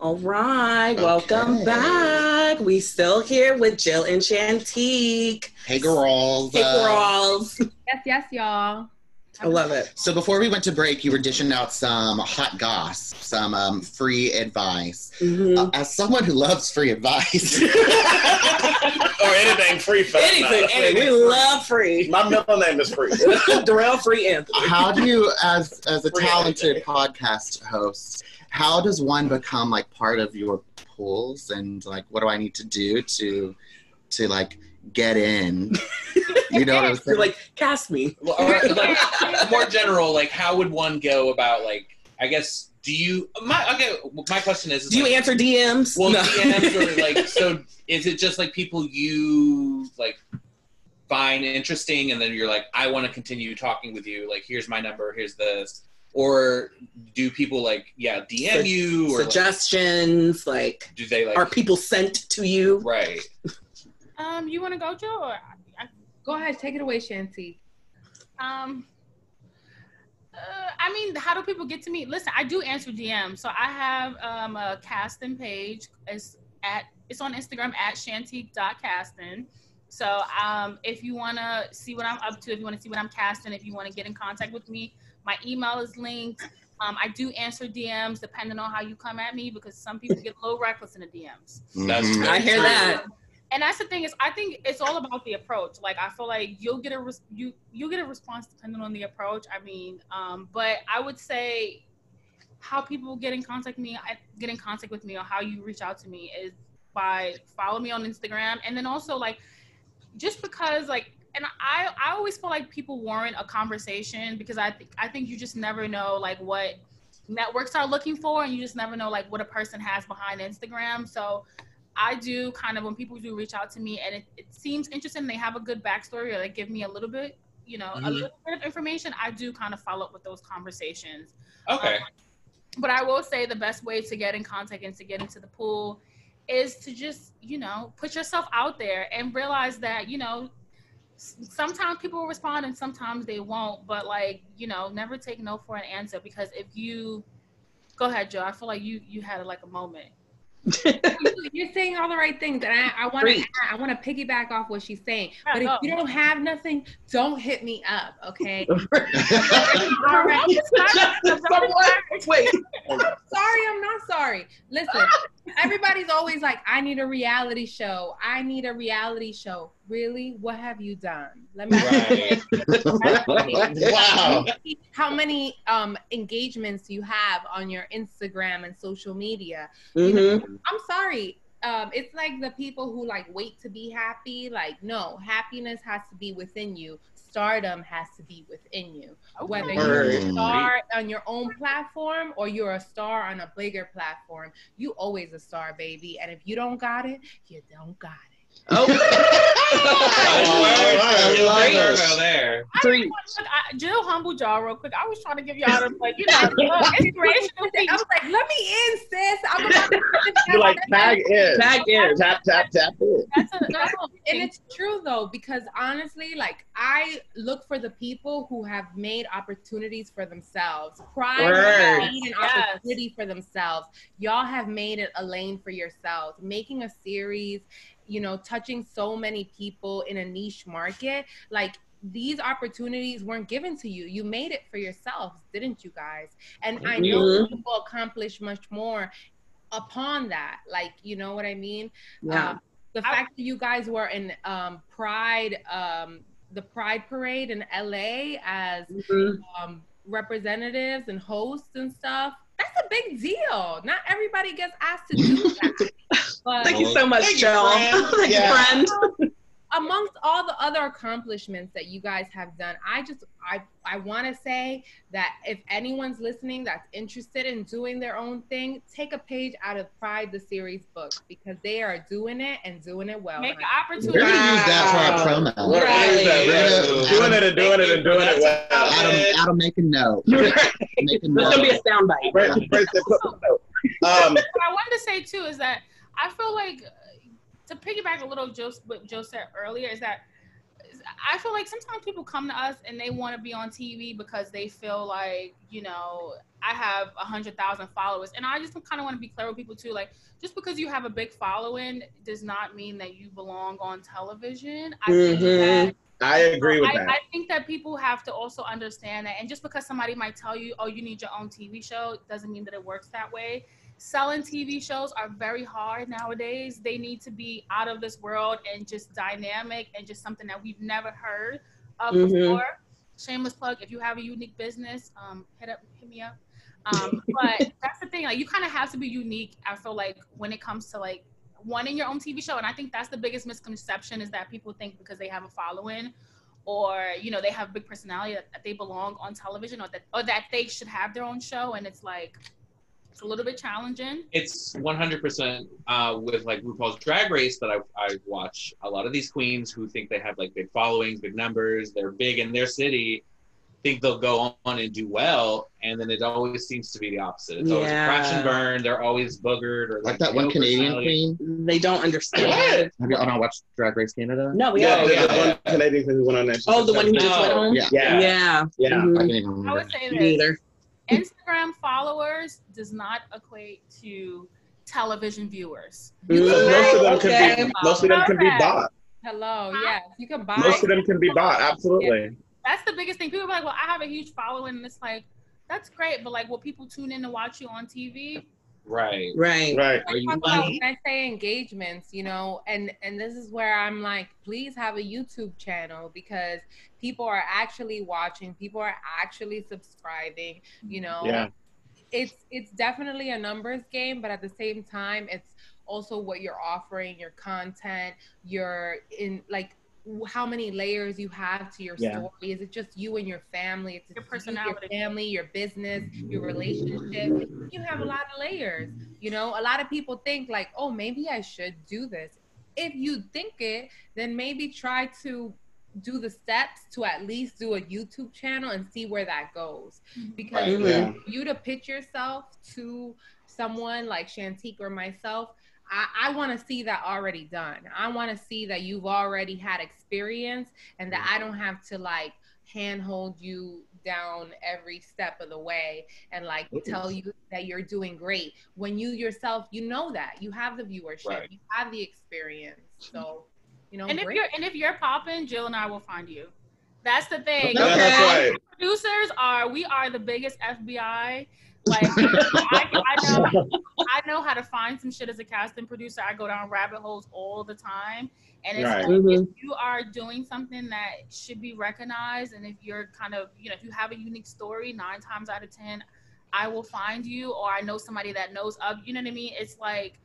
Speaker 8: All right, welcome
Speaker 1: Okay.
Speaker 8: back. We still here with Jill and Shantique.
Speaker 1: Hey girls.
Speaker 8: Hey,
Speaker 1: uh,
Speaker 8: girls.
Speaker 7: Yes, yes, y'all.
Speaker 8: I love it.
Speaker 1: So before we went to break, you were dishing out some hot goss, some um, free advice.
Speaker 8: Mhm.
Speaker 1: Uh, as someone who loves free advice,
Speaker 3: or anything free. for
Speaker 8: Anything,
Speaker 3: matter.
Speaker 8: anything. We love free.
Speaker 3: My middle name is free.
Speaker 8: Darrell Free Anthony.
Speaker 1: how do you, as as a
Speaker 3: Free
Speaker 1: talented
Speaker 3: everything.
Speaker 1: podcast host, how does one become like part of your pools? And like, what do I need to do to to like get in? You know what I'm saying?
Speaker 8: Like, cast me.
Speaker 9: Well, or, like, more general, like how would one go about like? I guess do you? My okay. My question is: is
Speaker 8: Do you answer DMs?
Speaker 9: Well,
Speaker 8: No.
Speaker 9: DMs or like so. Is it just like people you like find interesting, and then you're like, I want to continue talking with you. Like, here's my number. Here's this. Or do people like yeah DM
Speaker 8: Sug-
Speaker 9: you or
Speaker 8: Suggestions, like,
Speaker 9: do they like
Speaker 8: are people sent to you?
Speaker 9: right?
Speaker 6: Um, you want to go, Joe? Or I,
Speaker 7: Go ahead, take it away, Shanti.
Speaker 6: Um, uh, I mean, how do people get to me? Listen, I do answer DMs. So I have um, a casting page. It's at it's on Instagram at shantique.casting. So um, if you want to see what I'm up to, if you want to see what I'm casting, if you want to get in contact with me, my email is linked. Um, I do answer DMs depending on how you come at me because some people get a little reckless in the DMs.
Speaker 9: That's
Speaker 1: Mhm.
Speaker 8: I hear that.
Speaker 6: and that's the thing is i think it's all about the approach like i feel like you'll get a res- you you'll get a response depending on the approach i mean um but i would say how people get in contact me get in contact with me or how you reach out to me is by follow me on instagram and then also like just because like and i i always feel like people warrant a conversation because i think i think you just never know like what networks are looking for and you just never know like what a person has behind instagram so I do kind of when people do reach out to me and it, it seems interesting, they have a good backstory or they give me a little bit, you know, a
Speaker 9: Mhm.
Speaker 6: little bit of information. I do kind of follow up with those conversations.
Speaker 9: Okay.
Speaker 6: But I will say the best way to get in contact and to get into the pool is to just, you know, put yourself out there and realize that, you know, sometimes people will respond and sometimes they won't. But like, you know, never take no for an answer because if you go ahead, Joe, I feel like you you had like a moment.
Speaker 7: You're saying all the right things, and I, I want to. I want to piggyback off what she's saying.
Speaker 6: Yeah,
Speaker 7: But if
Speaker 6: go.
Speaker 7: you don't have nothing, don't hit me up, okay?
Speaker 6: All right.
Speaker 8: Wait,
Speaker 7: sorry, I'm not sorry. Listen, everybody's always like, I need a reality show. I need a reality show. Really? What have you done? Let me
Speaker 9: Right.
Speaker 1: wow.
Speaker 7: how many um engagements you have on your Instagram and social media.
Speaker 8: Mhm.
Speaker 7: I'm sorry. Um, it's like the people who like wait to be happy. Like, no, happiness has to be within you. Stardom has to be within you. Whether you're a star on your own platform or you're a star on a bigger platform, you always a star, baby. And if you don't got it, you don't got it.
Speaker 8: Oh,
Speaker 1: I love
Speaker 9: Great
Speaker 1: it.
Speaker 9: info there.
Speaker 8: Preach.
Speaker 6: Look, I, Jill humbled y'all real quick. I was trying to give y'all the like, you know, uh, inspirational things.
Speaker 7: I was like, let me in, sis. I'm about to
Speaker 3: You're like tag in,
Speaker 8: Tag in.
Speaker 3: tap tap tap in.
Speaker 6: That's a,
Speaker 7: No,
Speaker 6: that's a
Speaker 7: and it's true though because honestly like i look for the people who have made opportunities for themselves pride
Speaker 8: Word.
Speaker 7: made an
Speaker 6: Yes.
Speaker 7: opportunity for themselves y'all have made it a lane for yourselves making a series you know touching so many people in a niche market like these opportunities weren't given to you you made it for yourselves didn't you guys and i know
Speaker 8: Mhm.
Speaker 7: people accomplish much more upon that like you know what i mean
Speaker 8: Yeah.
Speaker 7: um, the
Speaker 6: I-
Speaker 7: fact that you guys were in um, Pride, um, the Pride Parade in LA as
Speaker 8: Mhm.
Speaker 7: um, representatives and hosts and stuff, that's a big deal. Not everybody gets asked to do that. But
Speaker 8: Thank you so much,
Speaker 9: Thank you,
Speaker 8: Jill.
Speaker 9: friend.
Speaker 8: Thank you,
Speaker 1: Yeah.
Speaker 8: friend.
Speaker 7: Amongst all the other accomplishments that you guys have done, I just I I want to say that if anyone's listening that's interested in doing their own thing, take a page out of Pride the series book because they are doing it and doing it well.
Speaker 6: make
Speaker 7: And
Speaker 6: an
Speaker 7: I-
Speaker 1: We're gonna use that for our promo.
Speaker 3: We're gonna use that,
Speaker 1: We're
Speaker 3: yeah.
Speaker 1: gonna-
Speaker 3: Doing it and doing it and doing it well.
Speaker 1: Adam, Adam, make a note. Make a
Speaker 8: There's gonna be a soundbite.
Speaker 3: First- first they put the note. Um,
Speaker 6: what I wanted to say too is that I feel like to piggyback a little Joe, what Joe said earlier is that I feel like sometimes people come to us and they want to be on TV because they feel like you know I have a hundred thousand followers, and I just kind of want to be clear with people too. Like just because you have a big following does not mean that you belong on television. I think
Speaker 8: Mhm.
Speaker 6: that
Speaker 3: I agree with
Speaker 6: I,
Speaker 3: that.
Speaker 6: I think that people have to also understand that, and just because somebody might tell you, "Oh, you need your own TV show," doesn't mean that it works that way. Selling TV shows are very hard nowadays. They need to be out of this world and just dynamic and just something that we've never heard of
Speaker 8: Mhm.
Speaker 6: before. Shameless plug: if you have a unique business, um, hit up, hit me up. Um, but that's the thing; like you kind of have to be unique. I feel like when it comes to like wanting your own TV show, and I think that's the biggest misconception is that people think because they have a following or you know they have big personality that, that they belong on television or that or that they should have their own show and it's like it's a little bit challenging
Speaker 9: It's 100% uh, with like RuPaul's Drag Race that I, I watch. A lot of these queens who think they have like big followings, big numbers, they're big in their city, think they'll go on and do well, and then it always seems to be the opposite. It's always crash and burn. They're always boogered or
Speaker 1: Like that one Canadian queen.
Speaker 8: They don't understand.
Speaker 3: What?
Speaker 10: Have you not watched Drag Race Canada?
Speaker 8: No, we
Speaker 3: Yeah,
Speaker 8: are.
Speaker 3: the,
Speaker 9: yeah,
Speaker 3: the
Speaker 9: yeah.
Speaker 3: one Canadian queen who went on there.
Speaker 8: Oh, the one who just went home.
Speaker 1: Yeah.
Speaker 3: Yeah.
Speaker 8: Yeah.
Speaker 3: Yeah.
Speaker 8: Mhm.
Speaker 1: I can't even
Speaker 6: i would say
Speaker 8: Me
Speaker 6: this
Speaker 8: neither.
Speaker 6: Instagram followers does not equate to television viewers
Speaker 8: Mm.
Speaker 3: Most of them
Speaker 8: Okay.
Speaker 3: can be most of them can be bought.
Speaker 7: Hello, yes, you can buy.
Speaker 3: Most of them can be bought. Absolutely.
Speaker 6: that's the biggest thing people are like well i have a huge following and it's like that's great but like will people tune in to watch you on tv
Speaker 9: Right.
Speaker 8: Right.
Speaker 3: Right.
Speaker 9: Are you
Speaker 7: about
Speaker 9: money?
Speaker 7: when I say engagements, you know, and and this is where I'm like, please have a YouTube channel because people are actually watching, people are actually subscribing, you know.
Speaker 3: Yeah.
Speaker 7: It's it's definitely a numbers game, but at the same time, it's also what you're offering, your content, your in like w- how many layers you have to your
Speaker 3: Yeah.
Speaker 7: story. Is it just you and your family? It's
Speaker 6: Your
Speaker 7: you,
Speaker 6: personality.
Speaker 7: your family, your business, your relationship. You have a lot of layers. You know, a lot of people think like, oh, maybe I should do this. If you think it, then maybe try to do the steps to at least do a YouTube channel and see where that goes. Mm-hmm.
Speaker 8: Because
Speaker 3: Yeah.
Speaker 7: you to pitch yourself to someone like Shantique or myself, I, I want to see that already done. I want to see that you've already had experience and that I mm-hmm. don't have to like handhold you down every step of the way and like tell you that you're doing great. When you yourself you know that. You have the viewership.
Speaker 9: Right.
Speaker 7: you have the experience. So you know
Speaker 6: and if
Speaker 7: great.
Speaker 6: you're and if you're popping jill and i will find you that's the thing
Speaker 3: Yeah, that's right.
Speaker 6: producers are we are the biggest FBI. Like I, I know I know how to find some shit as a casting producer. I go down rabbit holes all the time. And it's
Speaker 3: Right.
Speaker 6: like
Speaker 8: Mhm.
Speaker 6: if you are doing something that should be recognized and if you're kind of you know, if you have a unique story, nine times out of ten, I will find you or I know somebody that knows of you know what I mean? It's like you know.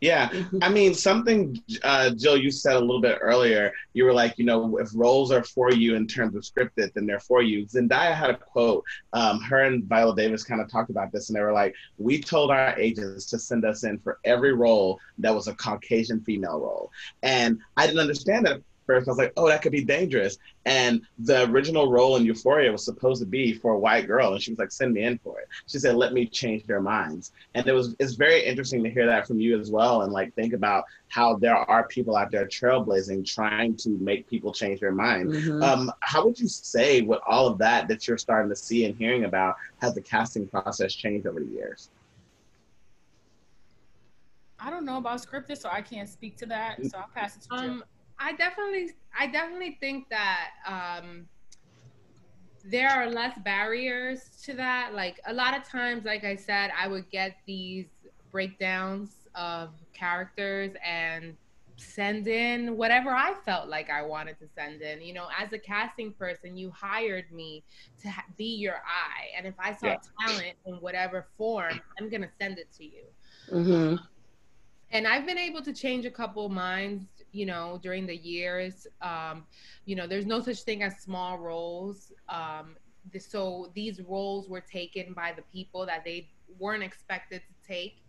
Speaker 3: Yeah, I mean, something, uh, Jill, you said a little bit earlier. You were like, you know, if roles are for you in terms of scripted, then they're for you. Zendaya had a quote. Um, her and Viola Davis kind of talked about this, and they were like, we told our agents to send us in for every role that was a Caucasian female role. And I didn't understand that at first. I was like, oh, that could be dangerous. And the original role in Euphoria was supposed to be for a white girl, and she was like, send me in for it. She said, let me change their minds and it was it's very interesting to hear that from you as well and like think about how there are people out there trailblazing trying to make people change their mind
Speaker 8: Mhm.
Speaker 3: um, how would you say with all of that that you're starting to see and hearing about has the casting process changed over the years
Speaker 6: I don't know about scripted, so I can't speak to that. So I'll pass it to Jill.
Speaker 7: Um, I definitely, I definitely think that um, there are less barriers to that. Like a lot of times, like I said, I would get these breakdowns of characters and send in whatever I felt like I wanted to send in. You know, as a casting person, you hired me to ha- be your eye, and if I saw
Speaker 3: Yeah.
Speaker 7: talent in whatever form, I'm gonna send it to you
Speaker 8: Mhm.
Speaker 7: and I've been able to change a couple minds, you know, during the years. Um, you know, there's no such thing as small roles. Um, th- so these roles were taken by the people that they weren't expected to take.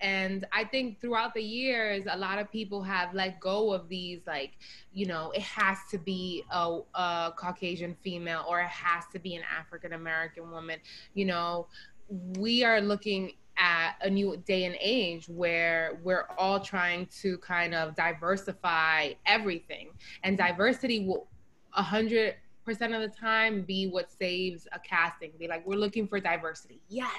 Speaker 7: And I think throughout the years, a lot of people have let go of these, like, you know, it has to be a, a Caucasian female or it has to be an African American woman. You know, we are looking at a new day and age where we're all trying to kind of diversify everything. And diversity will a hundred percent of the time be what saves a casting. Be like we're looking for diversity. Yes.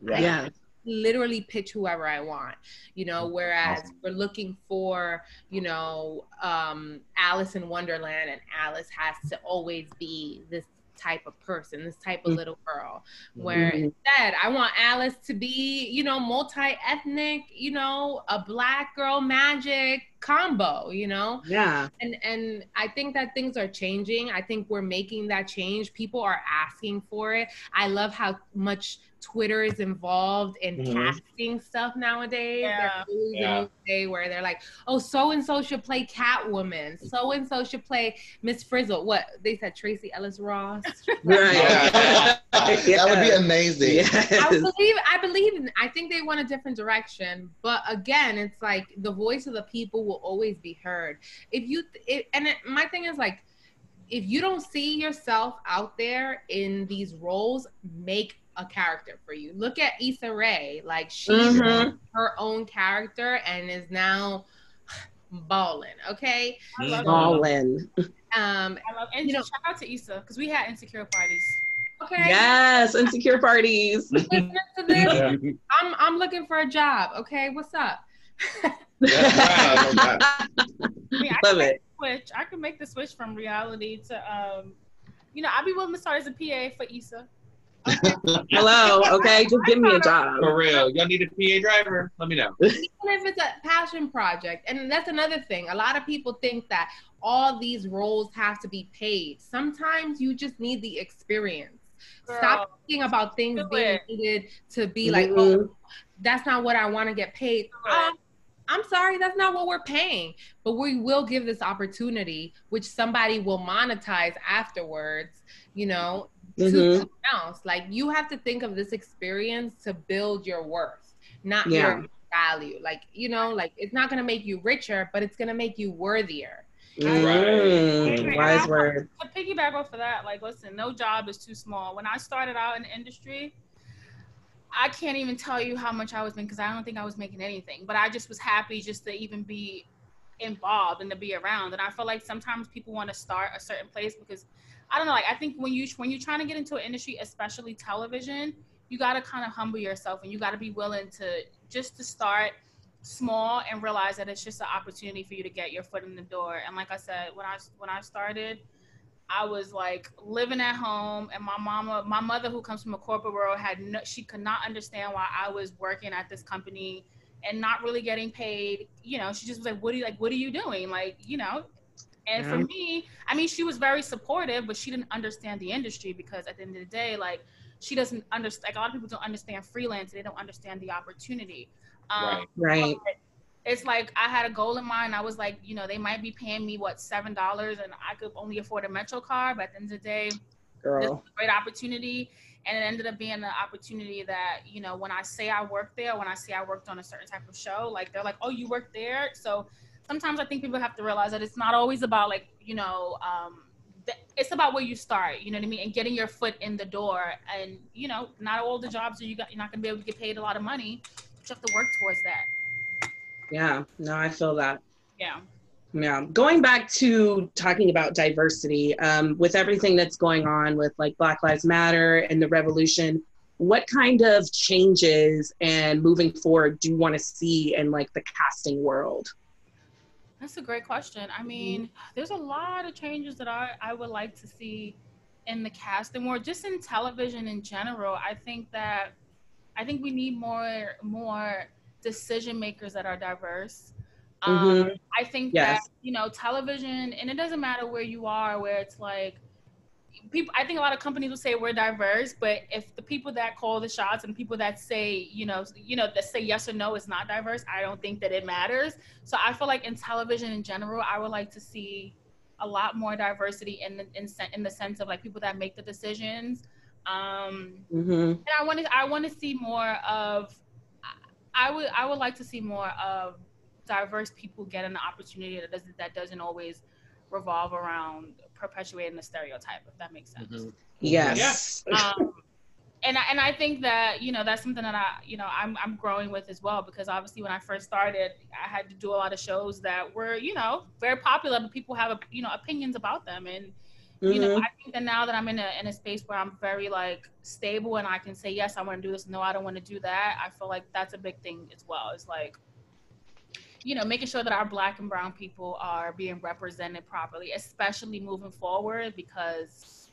Speaker 3: Yeah.
Speaker 8: Yeah.
Speaker 7: literally pitch whoever I want, you know, whereas we're looking for, you know, um, Alice in Wonderland and Alice has to always be this type of person, this type of
Speaker 8: Mm.
Speaker 7: little girl. Where
Speaker 8: Mhm.
Speaker 7: instead, I want Alice to be, you know, multi-ethnic, you know, a black girl magic combo, you know?
Speaker 8: Yeah.
Speaker 7: And and I think that things are changing. I think we're making that change. People are asking for it. I love how much Twitter is involved in
Speaker 8: Mhm.
Speaker 7: casting stuff nowadays.
Speaker 6: Yeah.
Speaker 7: There's always a
Speaker 9: Yeah.
Speaker 7: new day where they're like, "Oh, so and so should play Catwoman. So and so should play Miss Frizzle." What they said, Tracee Ellis Ross.
Speaker 8: Right.
Speaker 1: that would be amazing.
Speaker 7: I believe I believe in I think they went a different direction. But again, it's like the voice of the people will always be heard. If you it, and it, my thing is like if you don't see yourself out there in these roles, make a character for you. Look at Issa Rae. Like she's
Speaker 8: Mhm.
Speaker 7: her own character and is now balling. Okay.
Speaker 6: I love,
Speaker 8: Ballin'.
Speaker 7: Um
Speaker 6: I love, and
Speaker 7: You know-
Speaker 6: shout out to Issa because we had insecure parties.
Speaker 7: okay.
Speaker 8: Yes, insecure parties.
Speaker 7: Listen to this.
Speaker 3: Yeah.
Speaker 7: I'm I'm looking for a job. Okay, what's up?
Speaker 6: I mean, I
Speaker 8: Love
Speaker 6: can make
Speaker 8: it.
Speaker 6: the switch. I can make the switch from reality to, um, you know, I'd be willing to start as a PA for Issa.
Speaker 8: Hello. Okay, just give me a job.
Speaker 9: For real, y'all need a PA driver? Let me know.
Speaker 7: even if it's a passion project and that's another thing a lot of people think that all these roles have to be paid sometimes you just need the experience
Speaker 6: Girl,
Speaker 7: stop thinking about things
Speaker 6: do
Speaker 7: being
Speaker 6: it.
Speaker 7: needed to be like
Speaker 8: Mhm.
Speaker 7: oh that's not what i want to get paid Um, i'm sorry that's not what we're paying but we will give this opportunity which somebody will monetize afterwards you know to
Speaker 8: Mhm.
Speaker 7: someone else like you have to think of this experience to build your worth not
Speaker 8: Yeah.
Speaker 7: your value. Like, you know, like it's not gonna make you richer, but it's gonna make you worthier.
Speaker 8: Mm,
Speaker 6: Right.
Speaker 8: wise word.
Speaker 6: to piggyback off of that, like, listen, no job is too small. When I started out in the industry, I can't even tell you how much I was making because I don't think I was making anything. But I just was happy just to even be involved and to be around. And I feel like sometimes people want to start a certain place because I don't know. Like I think when you when you're trying to get into an industry, especially television, you got to kind of humble yourself and you got to be willing to just to start small and realize that it's just an opportunity for you to get your foot in the door. And like I said, when I when I started, I was like living at home, and my mama, my mother, who comes from a corporate world, had no, she could not understand why I was working at this company and not really getting paid. You know, she just was like, "What are you like? What are you doing? Like, you know." And for me, I mean, she was very supportive, but she didn't understand the industry because at the end of the day, like, she doesn't understand. Like a lot of people don't understand freelance; they don't understand the opportunity. Um,
Speaker 9: Right.
Speaker 8: Right.
Speaker 6: it's like I had a goal in mind. I was like, you know, they might be paying me what seven dollars, and I could only afford a Metro card. But at the end of the day, this is
Speaker 8: Girl.
Speaker 6: a great opportunity, and it ended up being an opportunity that you know, when I say I worked there, when I say I worked on a certain type of show, like they're like, oh, you worked there. So sometimes I think people have to realize that it's not always about like you know. Um, it's about where you start, you know what I mean, and getting your foot in the door. And you know, not all the jobs are you got. You're not gonna be able to get paid a lot of money. But you have to work towards that.
Speaker 8: Yeah. No, I feel that.
Speaker 6: Yeah.
Speaker 8: Yeah. Going back to talking about diversity, um, with everything that's going on with like Black Lives Matter and the revolution, what kind of changes and moving forward do you want to see in like the casting world?
Speaker 6: That's a great question. I mean, there's a lot of changes that I, I would like to see in the casting or just in television in general. I think that I think we need more more decision makers that are diverse. Um, I think
Speaker 8: Yes.
Speaker 6: that you know television, and it doesn't matter where you are, where it's like people. I think a lot of companies will say we're diverse, but if the people that call the shots and people that say you know you know that say yes or no is not diverse, I don't think that it matters. So I feel like in television in general, I would like to see a lot more diversity in the in, in the sense of like people that make the decisions. Um,
Speaker 8: Mm-hmm.
Speaker 6: and I want to I want to see more of I would I would like to see more of diverse people getting the opportunity that doesn't that doesn't always revolve around perpetuating the stereotype if that makes sense
Speaker 1: Mhm.
Speaker 8: Yes.
Speaker 6: um, and I, and I think that you know that's something that I you know I'm I'm growing with as well because obviously when I first started I had to do a lot of shows that were you know very popular but people have you know opinions about them and You know,
Speaker 8: Mhm.
Speaker 6: I think that now that I'm in a in a space where I'm very like stable and I can say yes, I want to do this. No, I don't want to do that. I feel like that's a big thing as well. It's like, you know, making sure that our Black and Brown people are being represented properly, especially moving forward because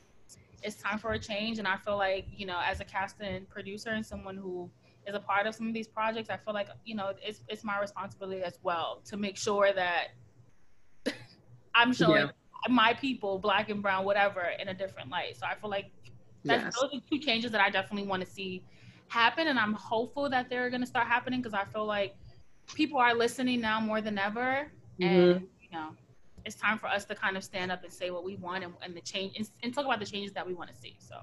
Speaker 6: it's time for a change. And I feel like, you know, as a casting producer and someone who is a part of some of these projects, I feel like, you know, it's it's my responsibility as well to make sure that I'm showing my people, black and brown, whatever, in a different light. So I feel like that's,
Speaker 8: Yes.
Speaker 6: those are two changes that I definitely want to see happen, and I'm hopeful that they're going to start happening because I feel like people are listening now more than ever, and mm-hmm. you know, it's time for us to kind of stand up and say what we want and, and the change and, and talk about the changes that we want to see. So.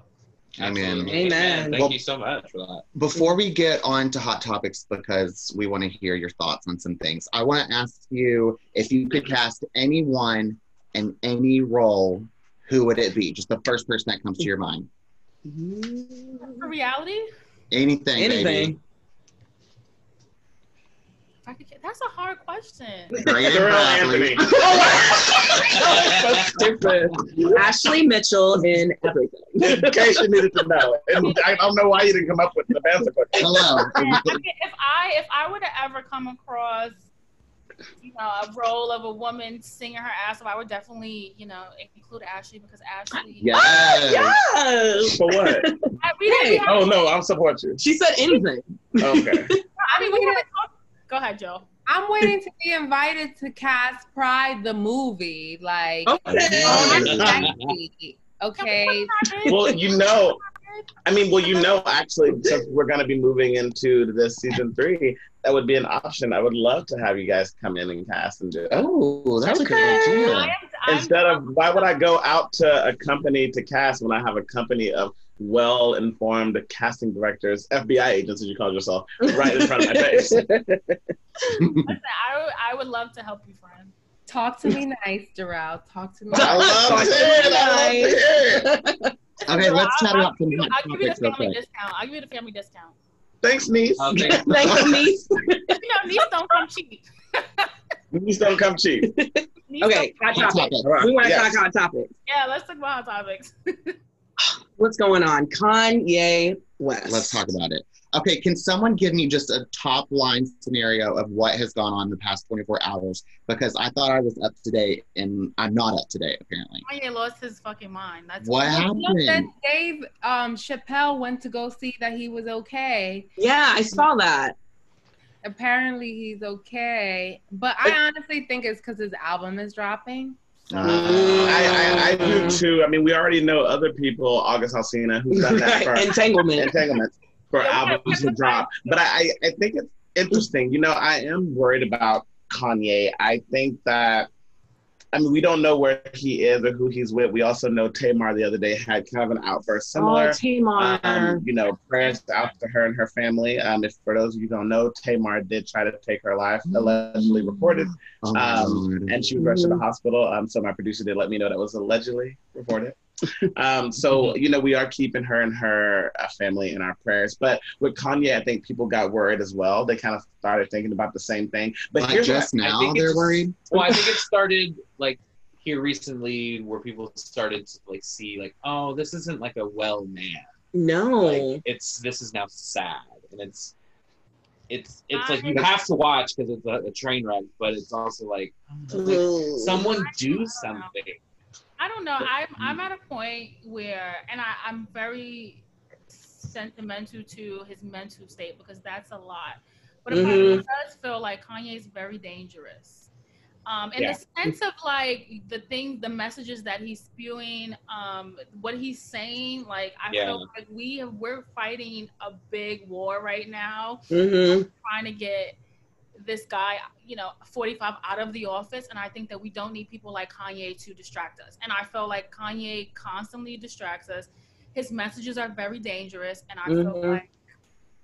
Speaker 1: Amen.
Speaker 8: Amen.
Speaker 9: Thank
Speaker 1: Well-
Speaker 9: you so much for that.
Speaker 1: Before we get on to hot topics, because we want to hear your thoughts on some things, I want to ask you if you could cast anyone in any role, who would it be? Just the first person that comes to your mind.
Speaker 6: For reality,
Speaker 1: Anything.
Speaker 8: Anything.
Speaker 6: if I could, that's a hard question.
Speaker 3: Darrell Anthony.
Speaker 8: so stupid. Ashley Mitchell in everything.
Speaker 3: In case you needed to know. And I don't know why you didn't come up with the answer question.
Speaker 1: Hello.
Speaker 6: I mean, if I if I were to ever come across, you know, a role of a woman singing her ass off, I would definitely, you know, include Ashley because Ashley.
Speaker 1: Yes.
Speaker 8: Yes.
Speaker 3: For what?
Speaker 6: I, we
Speaker 8: Hey,
Speaker 3: Oh no, I'll support you.
Speaker 8: She said anything.
Speaker 3: Okay.
Speaker 6: I mean, we haven't talked- Go ahead, Joe.
Speaker 7: I'm waiting to be invited to cast Pride the movie. Like,
Speaker 8: Okay.
Speaker 7: I'm sexy, okay.
Speaker 3: Well, you know, I mean, well, you know, actually, since we're going to be moving into this season three, that would be an option. I would love to have you guys come in and cast and do it.
Speaker 1: Oh, that's a good
Speaker 6: I
Speaker 1: idea.
Speaker 6: am, I'm,
Speaker 3: Instead of, why would I go out to a company to cast when I have a company of well informed casting directors, FBI agents, as you call yourself, right in front of my face?
Speaker 6: listen, I, would- I would love to help you, friend.
Speaker 7: Talk to me nice, Darrell. Talk to me.
Speaker 3: I love to hear it. I love to it.
Speaker 1: Okay, let's
Speaker 6: I'll,
Speaker 1: chat about some hot
Speaker 6: I'll give you the
Speaker 1: topics
Speaker 6: family
Speaker 1: quick.
Speaker 6: discount. I'll give you the family discount.
Speaker 3: Thanks, niece.
Speaker 9: Okay.
Speaker 8: Thank you, niece.
Speaker 6: You know, these don't come cheap.
Speaker 3: Niece don't come cheap.
Speaker 6: These
Speaker 8: Okay,
Speaker 6: don't-
Speaker 8: hot topic.
Speaker 1: topic.
Speaker 3: All right.
Speaker 8: We want to
Speaker 3: Yes.
Speaker 8: talk hot topics.
Speaker 6: Yeah, let's talk about hot topics.
Speaker 8: What's going on? Kanye West.
Speaker 1: Let's talk about it. Okay, can someone give me just a top line scenario of what has gone on the past 24 hours? Because I thought I was up to date and I'm not up to date, apparently.
Speaker 6: Kanye lost his fucking mind. That's
Speaker 1: What
Speaker 7: Look that
Speaker 1: happened?
Speaker 7: Dave um, Chappelle went to go see that he was okay.
Speaker 8: Yeah, I saw that.
Speaker 7: Apparently, he's okay. But I honestly think it's because his album is dropping.
Speaker 1: Uh,
Speaker 3: I, I, I do too. I mean, we already know other people, August Alsina, who's done that for
Speaker 8: Entanglement.
Speaker 3: entanglements for
Speaker 6: Yeah, we gotta-
Speaker 3: albums to drop. But I, I I think it's interesting. You know, I am worried about Kanye. I think that. I mean, we don't know where he is or who he's with. We also know Tamar the other day had kind of an outburst similar.
Speaker 8: Oh, Tamar.
Speaker 3: Um, you know, prayers out to her and her family. Um, if for those of you who don't know, Tamar did try to take her life, allegedly reported,
Speaker 1: oh
Speaker 3: um, and she was rushed to the hospital. Um, so my producer did let me know that was allegedly reported. Um, so you know, we are keeping her and her uh, family in our prayers. But with Kanye, I think people got worried as well. They kind of started thinking about the same thing. But
Speaker 1: Like
Speaker 3: here's
Speaker 1: just
Speaker 3: what,
Speaker 1: now they're worried.
Speaker 9: Well, I think it started like here recently, where people started to like see like, oh, this isn't like a well man.
Speaker 8: no.
Speaker 9: Like it's this is now sad, and it's it's it's like you have to watch because it's a, a train wreck, but it's also like, like, someone do something.
Speaker 6: I don't know. I'm I'm at a point where, and I, I'm very sentimental to his mental state because that's a lot. But of me does feel like Kanye is very dangerous. Um, in
Speaker 9: Yeah.
Speaker 6: the sense of like the things, the messages that he's spewing, um, what he's saying, like I
Speaker 9: Yeah.
Speaker 6: feel like we have, we're fighting a big war right now
Speaker 8: Mm-hmm.
Speaker 6: trying to get this guy, you know, 45 out of the office. And I think that we don't need people like Kanye to distract us. And I feel like Kanye constantly distracts us. His messages are very dangerous. And I feel
Speaker 8: Mhm.
Speaker 6: like,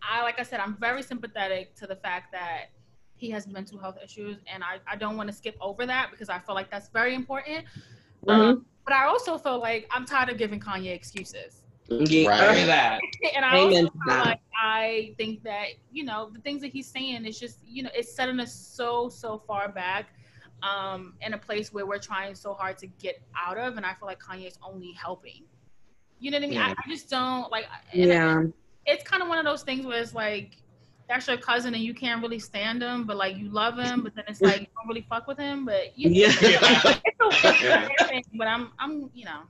Speaker 6: I, like I said, I'm very sympathetic to the fact that he has mental health issues. And I, I don't want to skip over that because I feel like that's very important. Um, but I also feel like I'm tired of giving Kanye excuses.
Speaker 8: Yeah.
Speaker 1: Right.
Speaker 9: That.
Speaker 6: And I
Speaker 8: Amen
Speaker 6: also feel like I think that you know the things that he's saying is just you know it's setting us so so far back. um, in a place where we're trying so hard to get out of, and I feel like Kanye's only helping. You know what I mean? I,
Speaker 1: Yeah.
Speaker 6: I just don't like. and
Speaker 8: Yeah.
Speaker 6: it's kind of one of those things where it's like that's your cousin and you can't really stand him, but like you love him, but then it's like you don't really fuck with him, but you,
Speaker 8: Yeah.
Speaker 6: it's a weird thing. But I'm, I'm, you know,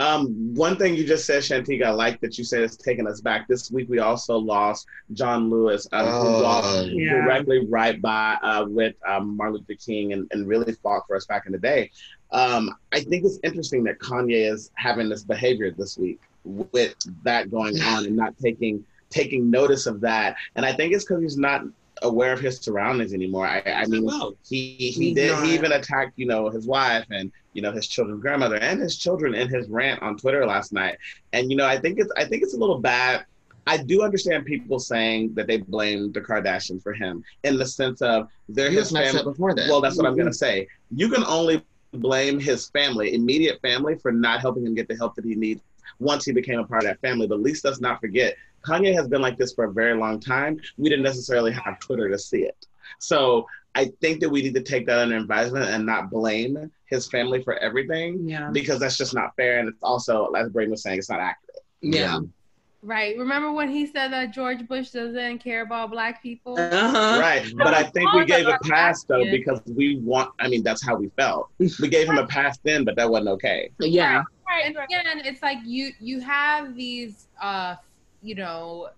Speaker 3: Um, one thing you just said, Shantique, I like that you said it's taking us back. This week we also lost John Lewis, um,
Speaker 1: Oh.
Speaker 3: who walked
Speaker 8: Yeah.
Speaker 3: directly right by uh, with um, Martin Luther King and, and really fought for us back in the day. Um, I think it's interesting that Kanye is having this behavior this week with that going on and not taking taking notice of that. And I think it's because he's not aware of his surroundings anymore. I, I mean, he he did he even attacked you know his wife and you know his children's grandmother and his children in his rant on Twitter last night. And you know I think it's I think it's a little bad. I do understand people saying that they blame the Kardashians for him in the sense of they're
Speaker 1: He
Speaker 3: his family.
Speaker 1: before that.
Speaker 3: Well, that's what I'm gonna mm-hmm. say. You can only blame his family, immediate family, for not helping him get the help that he needs once he became a part of that family. But at least let's not forget, Kanye has been like this for a very long time. We didn't necessarily have Twitter to see it. So I think that we need to take that under advisement and not blame his family for everything
Speaker 8: Yeah.
Speaker 3: because that's just not fair. And it's also, as Braden was saying, it's not accurate.
Speaker 8: Yeah.
Speaker 7: Right. Remember when he said that George Bush doesn't care about black people?
Speaker 8: Uh-huh.
Speaker 3: Right. But I think we gave a pass though because we want, I mean, that's how we felt. We gave him a pass then, but that wasn't okay.
Speaker 8: Yeah.
Speaker 6: right,
Speaker 7: and again, it's like you you have these uh you know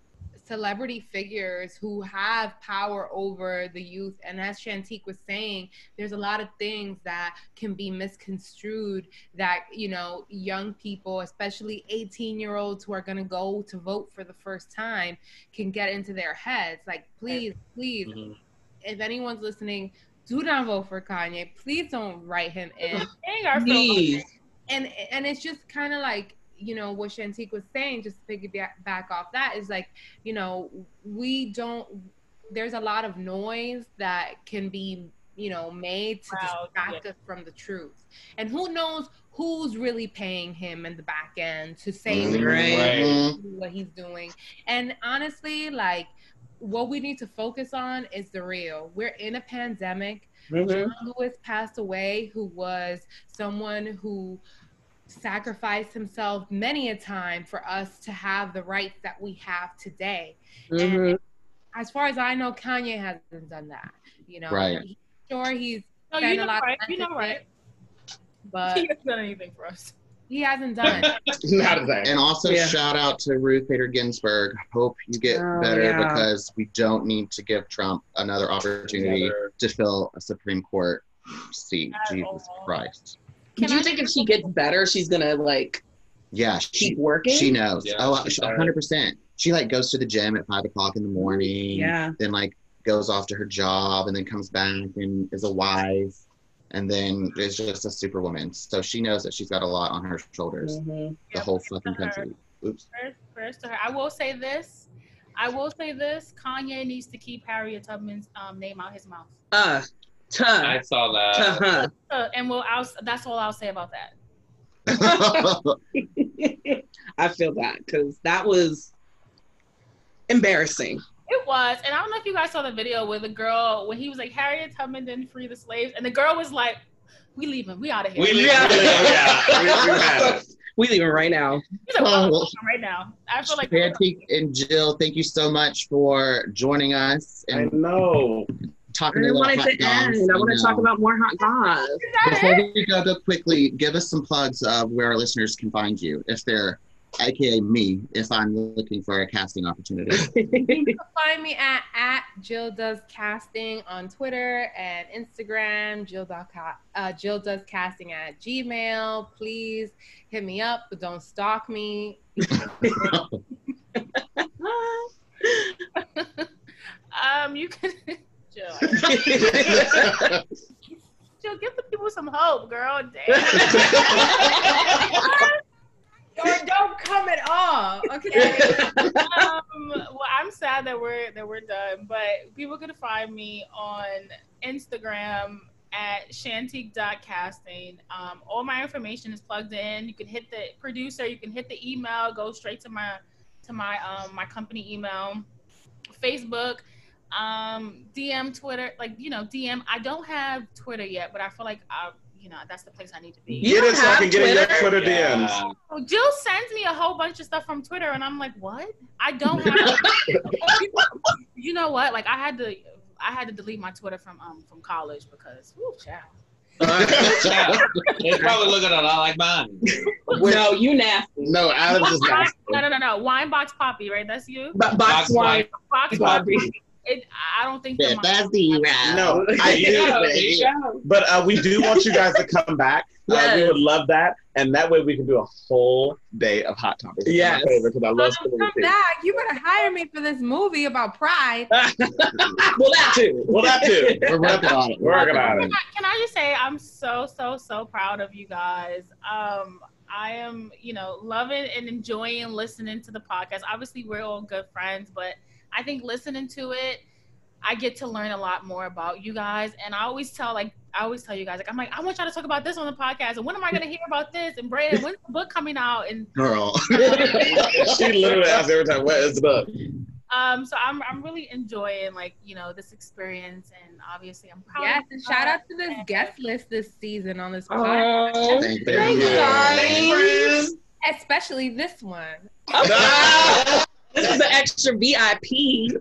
Speaker 7: celebrity figures who have power over the youth and as Shantique was saying there's a lot of things that can be misconstrued that you know young people especially 18 year olds who are going to go to vote for the first time can get into their heads like please please
Speaker 9: Mhm.
Speaker 7: if anyone's listening do not vote for Kanye please don't write him in
Speaker 8: Please.
Speaker 7: and and it's just kind of like you know what Shantique was saying just to piggyback back off that is like you know we don't there's a lot of noise that can be you know made to
Speaker 6: Wow,
Speaker 7: distract us from the truth and who knows who's really paying him in the back end to say
Speaker 1: Mhm.
Speaker 8: Right.
Speaker 7: What he's doing and honestly like what we need to focus on is the real we're in a pandemic
Speaker 8: Mhm.
Speaker 7: John Lewis passed away, who was someone who sacrificed himself many a time for us to have the rights that we have today.
Speaker 8: Mhm.
Speaker 7: As far as I know, Kanye hasn't done that. You know,
Speaker 1: Right.
Speaker 7: He- sure he's
Speaker 6: No,
Speaker 7: spent
Speaker 6: you
Speaker 7: a
Speaker 6: know
Speaker 7: lot
Speaker 6: right.
Speaker 7: of
Speaker 6: You know right.
Speaker 7: but
Speaker 6: He hasn't done anything for us.
Speaker 7: he hasn't done.
Speaker 3: Not a thing.
Speaker 1: And also
Speaker 8: Yeah.
Speaker 1: shout out to Ruth Bader Ginsburg. Hope you get
Speaker 8: Oh,
Speaker 1: better
Speaker 8: yeah.
Speaker 1: because we don't need to give Trump another opportunity
Speaker 9: Another-
Speaker 1: to fill a Supreme Court seat.
Speaker 6: At
Speaker 1: Jesus
Speaker 6: all.
Speaker 1: Christ.
Speaker 8: Do you think if she gets better, she's gonna like
Speaker 1: Yeah, she
Speaker 8: keep working?
Speaker 1: she knows.
Speaker 9: Yeah,
Speaker 1: oh,
Speaker 9: she's
Speaker 1: she-
Speaker 9: better.
Speaker 1: 100%. She like goes to the gym at five o'clock in the morning.
Speaker 8: Yeah.
Speaker 1: Then like goes off to her job and then comes back and is a wife and then is just a superwoman. So she knows that she's got a lot on her shoulders.
Speaker 8: Mhm.
Speaker 1: The
Speaker 6: Yeah,
Speaker 1: whole
Speaker 6: prayers to
Speaker 1: fucking
Speaker 6: her.
Speaker 1: country. Oops.
Speaker 6: Prayers, prayers to her. I will say this. I will say this. Kanye needs to keep Harriet Tubman's um, name out his mouth.
Speaker 8: Uh, tuh,
Speaker 9: I saw that.
Speaker 8: tuh,
Speaker 6: Uh, and we'll, I'll, that's all I'll say about that.
Speaker 8: I feel that because that was embarrassing.
Speaker 6: It was, and I don't know if you guys saw the video where the girl, when he was like, Harriet Tubman didn't free the slaves, and the girl was like, "We leaving, we out of here."
Speaker 9: We leave.
Speaker 8: Yeah.
Speaker 9: we yeah. We, we had it.
Speaker 8: we leaving right now.
Speaker 6: He's like,
Speaker 1: Oh,
Speaker 6: "Well,
Speaker 1: well,
Speaker 6: right now. I feel like
Speaker 1: Antique and Jill, thank you so much for joining us
Speaker 3: I
Speaker 1: and
Speaker 3: know.
Speaker 8: I
Speaker 1: talking
Speaker 8: didn't
Speaker 1: about
Speaker 8: want to end. I want to talk about more hot goss.
Speaker 1: Before we go, go quickly, give us some plugs of where our listeners can find you, if they're, aka me, if I'm looking for a casting opportunity.
Speaker 7: You can find me at, at Jill Does Casting on Twitter and Instagram, Jill, does uh, Jill Does Casting at Gmail. Please hit me up, but don't stalk me.
Speaker 6: um, you can, Jill, Jill, give the people some hope, girl. Damn.
Speaker 7: Or don't come at all, okay?
Speaker 6: um, well, I'm sad that we're that we're done, but people can find me on Instagram at shantique.casting. Um, all my information is plugged in. You can hit the producer, you can hit the email, go straight to my to my um my company email. Facebook. Um, DM Twitter, like you know, DM. I don't have Twitter yet, but I feel like I, you know, that's the place I need to be.
Speaker 2: You
Speaker 3: Get it so I
Speaker 2: have
Speaker 3: can get in your
Speaker 2: Twitter?
Speaker 3: Twitter DMs.
Speaker 4: Yeah.
Speaker 6: So Jill sends me a whole bunch of stuff from Twitter, and I'm like, what? I don't have. you know what? Like I had to, I had to delete my Twitter from um from college because, whoo, child.
Speaker 4: Yeah. It's probably looking a lot like mine.
Speaker 2: No, you nasty.
Speaker 1: No, Adam's is
Speaker 6: Wine-
Speaker 1: nasty.
Speaker 6: no, no, no, no. Wine box poppy, right? That's you.
Speaker 2: But box
Speaker 4: Box
Speaker 2: wine.
Speaker 6: Box
Speaker 2: Bobby.
Speaker 6: poppy. It, I don't think.
Speaker 1: Yeah, that's the round.
Speaker 3: No, I do.
Speaker 4: there.
Speaker 3: But uh, we do want you guys to come back. Uh, we would love that, and that way we can do a whole day of hot topics. It's
Speaker 2: Yes.
Speaker 3: because I love spinning the
Speaker 7: Come
Speaker 3: tea.
Speaker 7: back. You better hire me for this movie about pride.
Speaker 2: well, that too.
Speaker 3: Well, that too.
Speaker 1: We're working on it.
Speaker 3: We're working on
Speaker 6: Can
Speaker 3: it.
Speaker 6: I, can I just say I'm so so so proud of you guys. Um, I am you know loving and enjoying listening to the podcast. Obviously, we're all good friends, but I think listening to it, I get to learn a lot more about you guys. And I always tell like I always tell you guys like I'm like I want y'all to talk about this on the podcast. And when am I going to hear about this? And Brandon, when's the book coming out? And
Speaker 1: Girl.
Speaker 3: she literally asks every time, "What is the book?"
Speaker 6: um, so I'm I'm really enjoying like you know this experience. And obviously, I'm proud.
Speaker 7: Yes, and shout out to this guest list this season on this podcast,
Speaker 2: Oh,
Speaker 1: Thank you.
Speaker 2: thanks, guys.
Speaker 7: especially this one.
Speaker 2: This was extra VIP.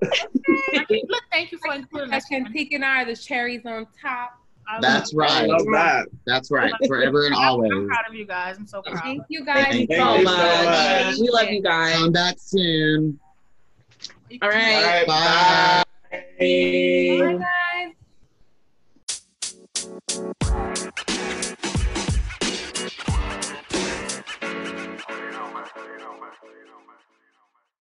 Speaker 6: Look, thank you for including us.
Speaker 7: And picking are the cherries on top.
Speaker 1: That's right.
Speaker 3: That.
Speaker 1: That's right. Forever and always.
Speaker 6: I'm proud of you guys. I'm so proud.
Speaker 7: Thank you guys
Speaker 1: Thank
Speaker 2: so,
Speaker 3: you much. so
Speaker 2: much. We love you guys.
Speaker 1: Come back soon.
Speaker 2: All right.
Speaker 3: All right
Speaker 1: bye.
Speaker 3: bye.
Speaker 7: bye guys.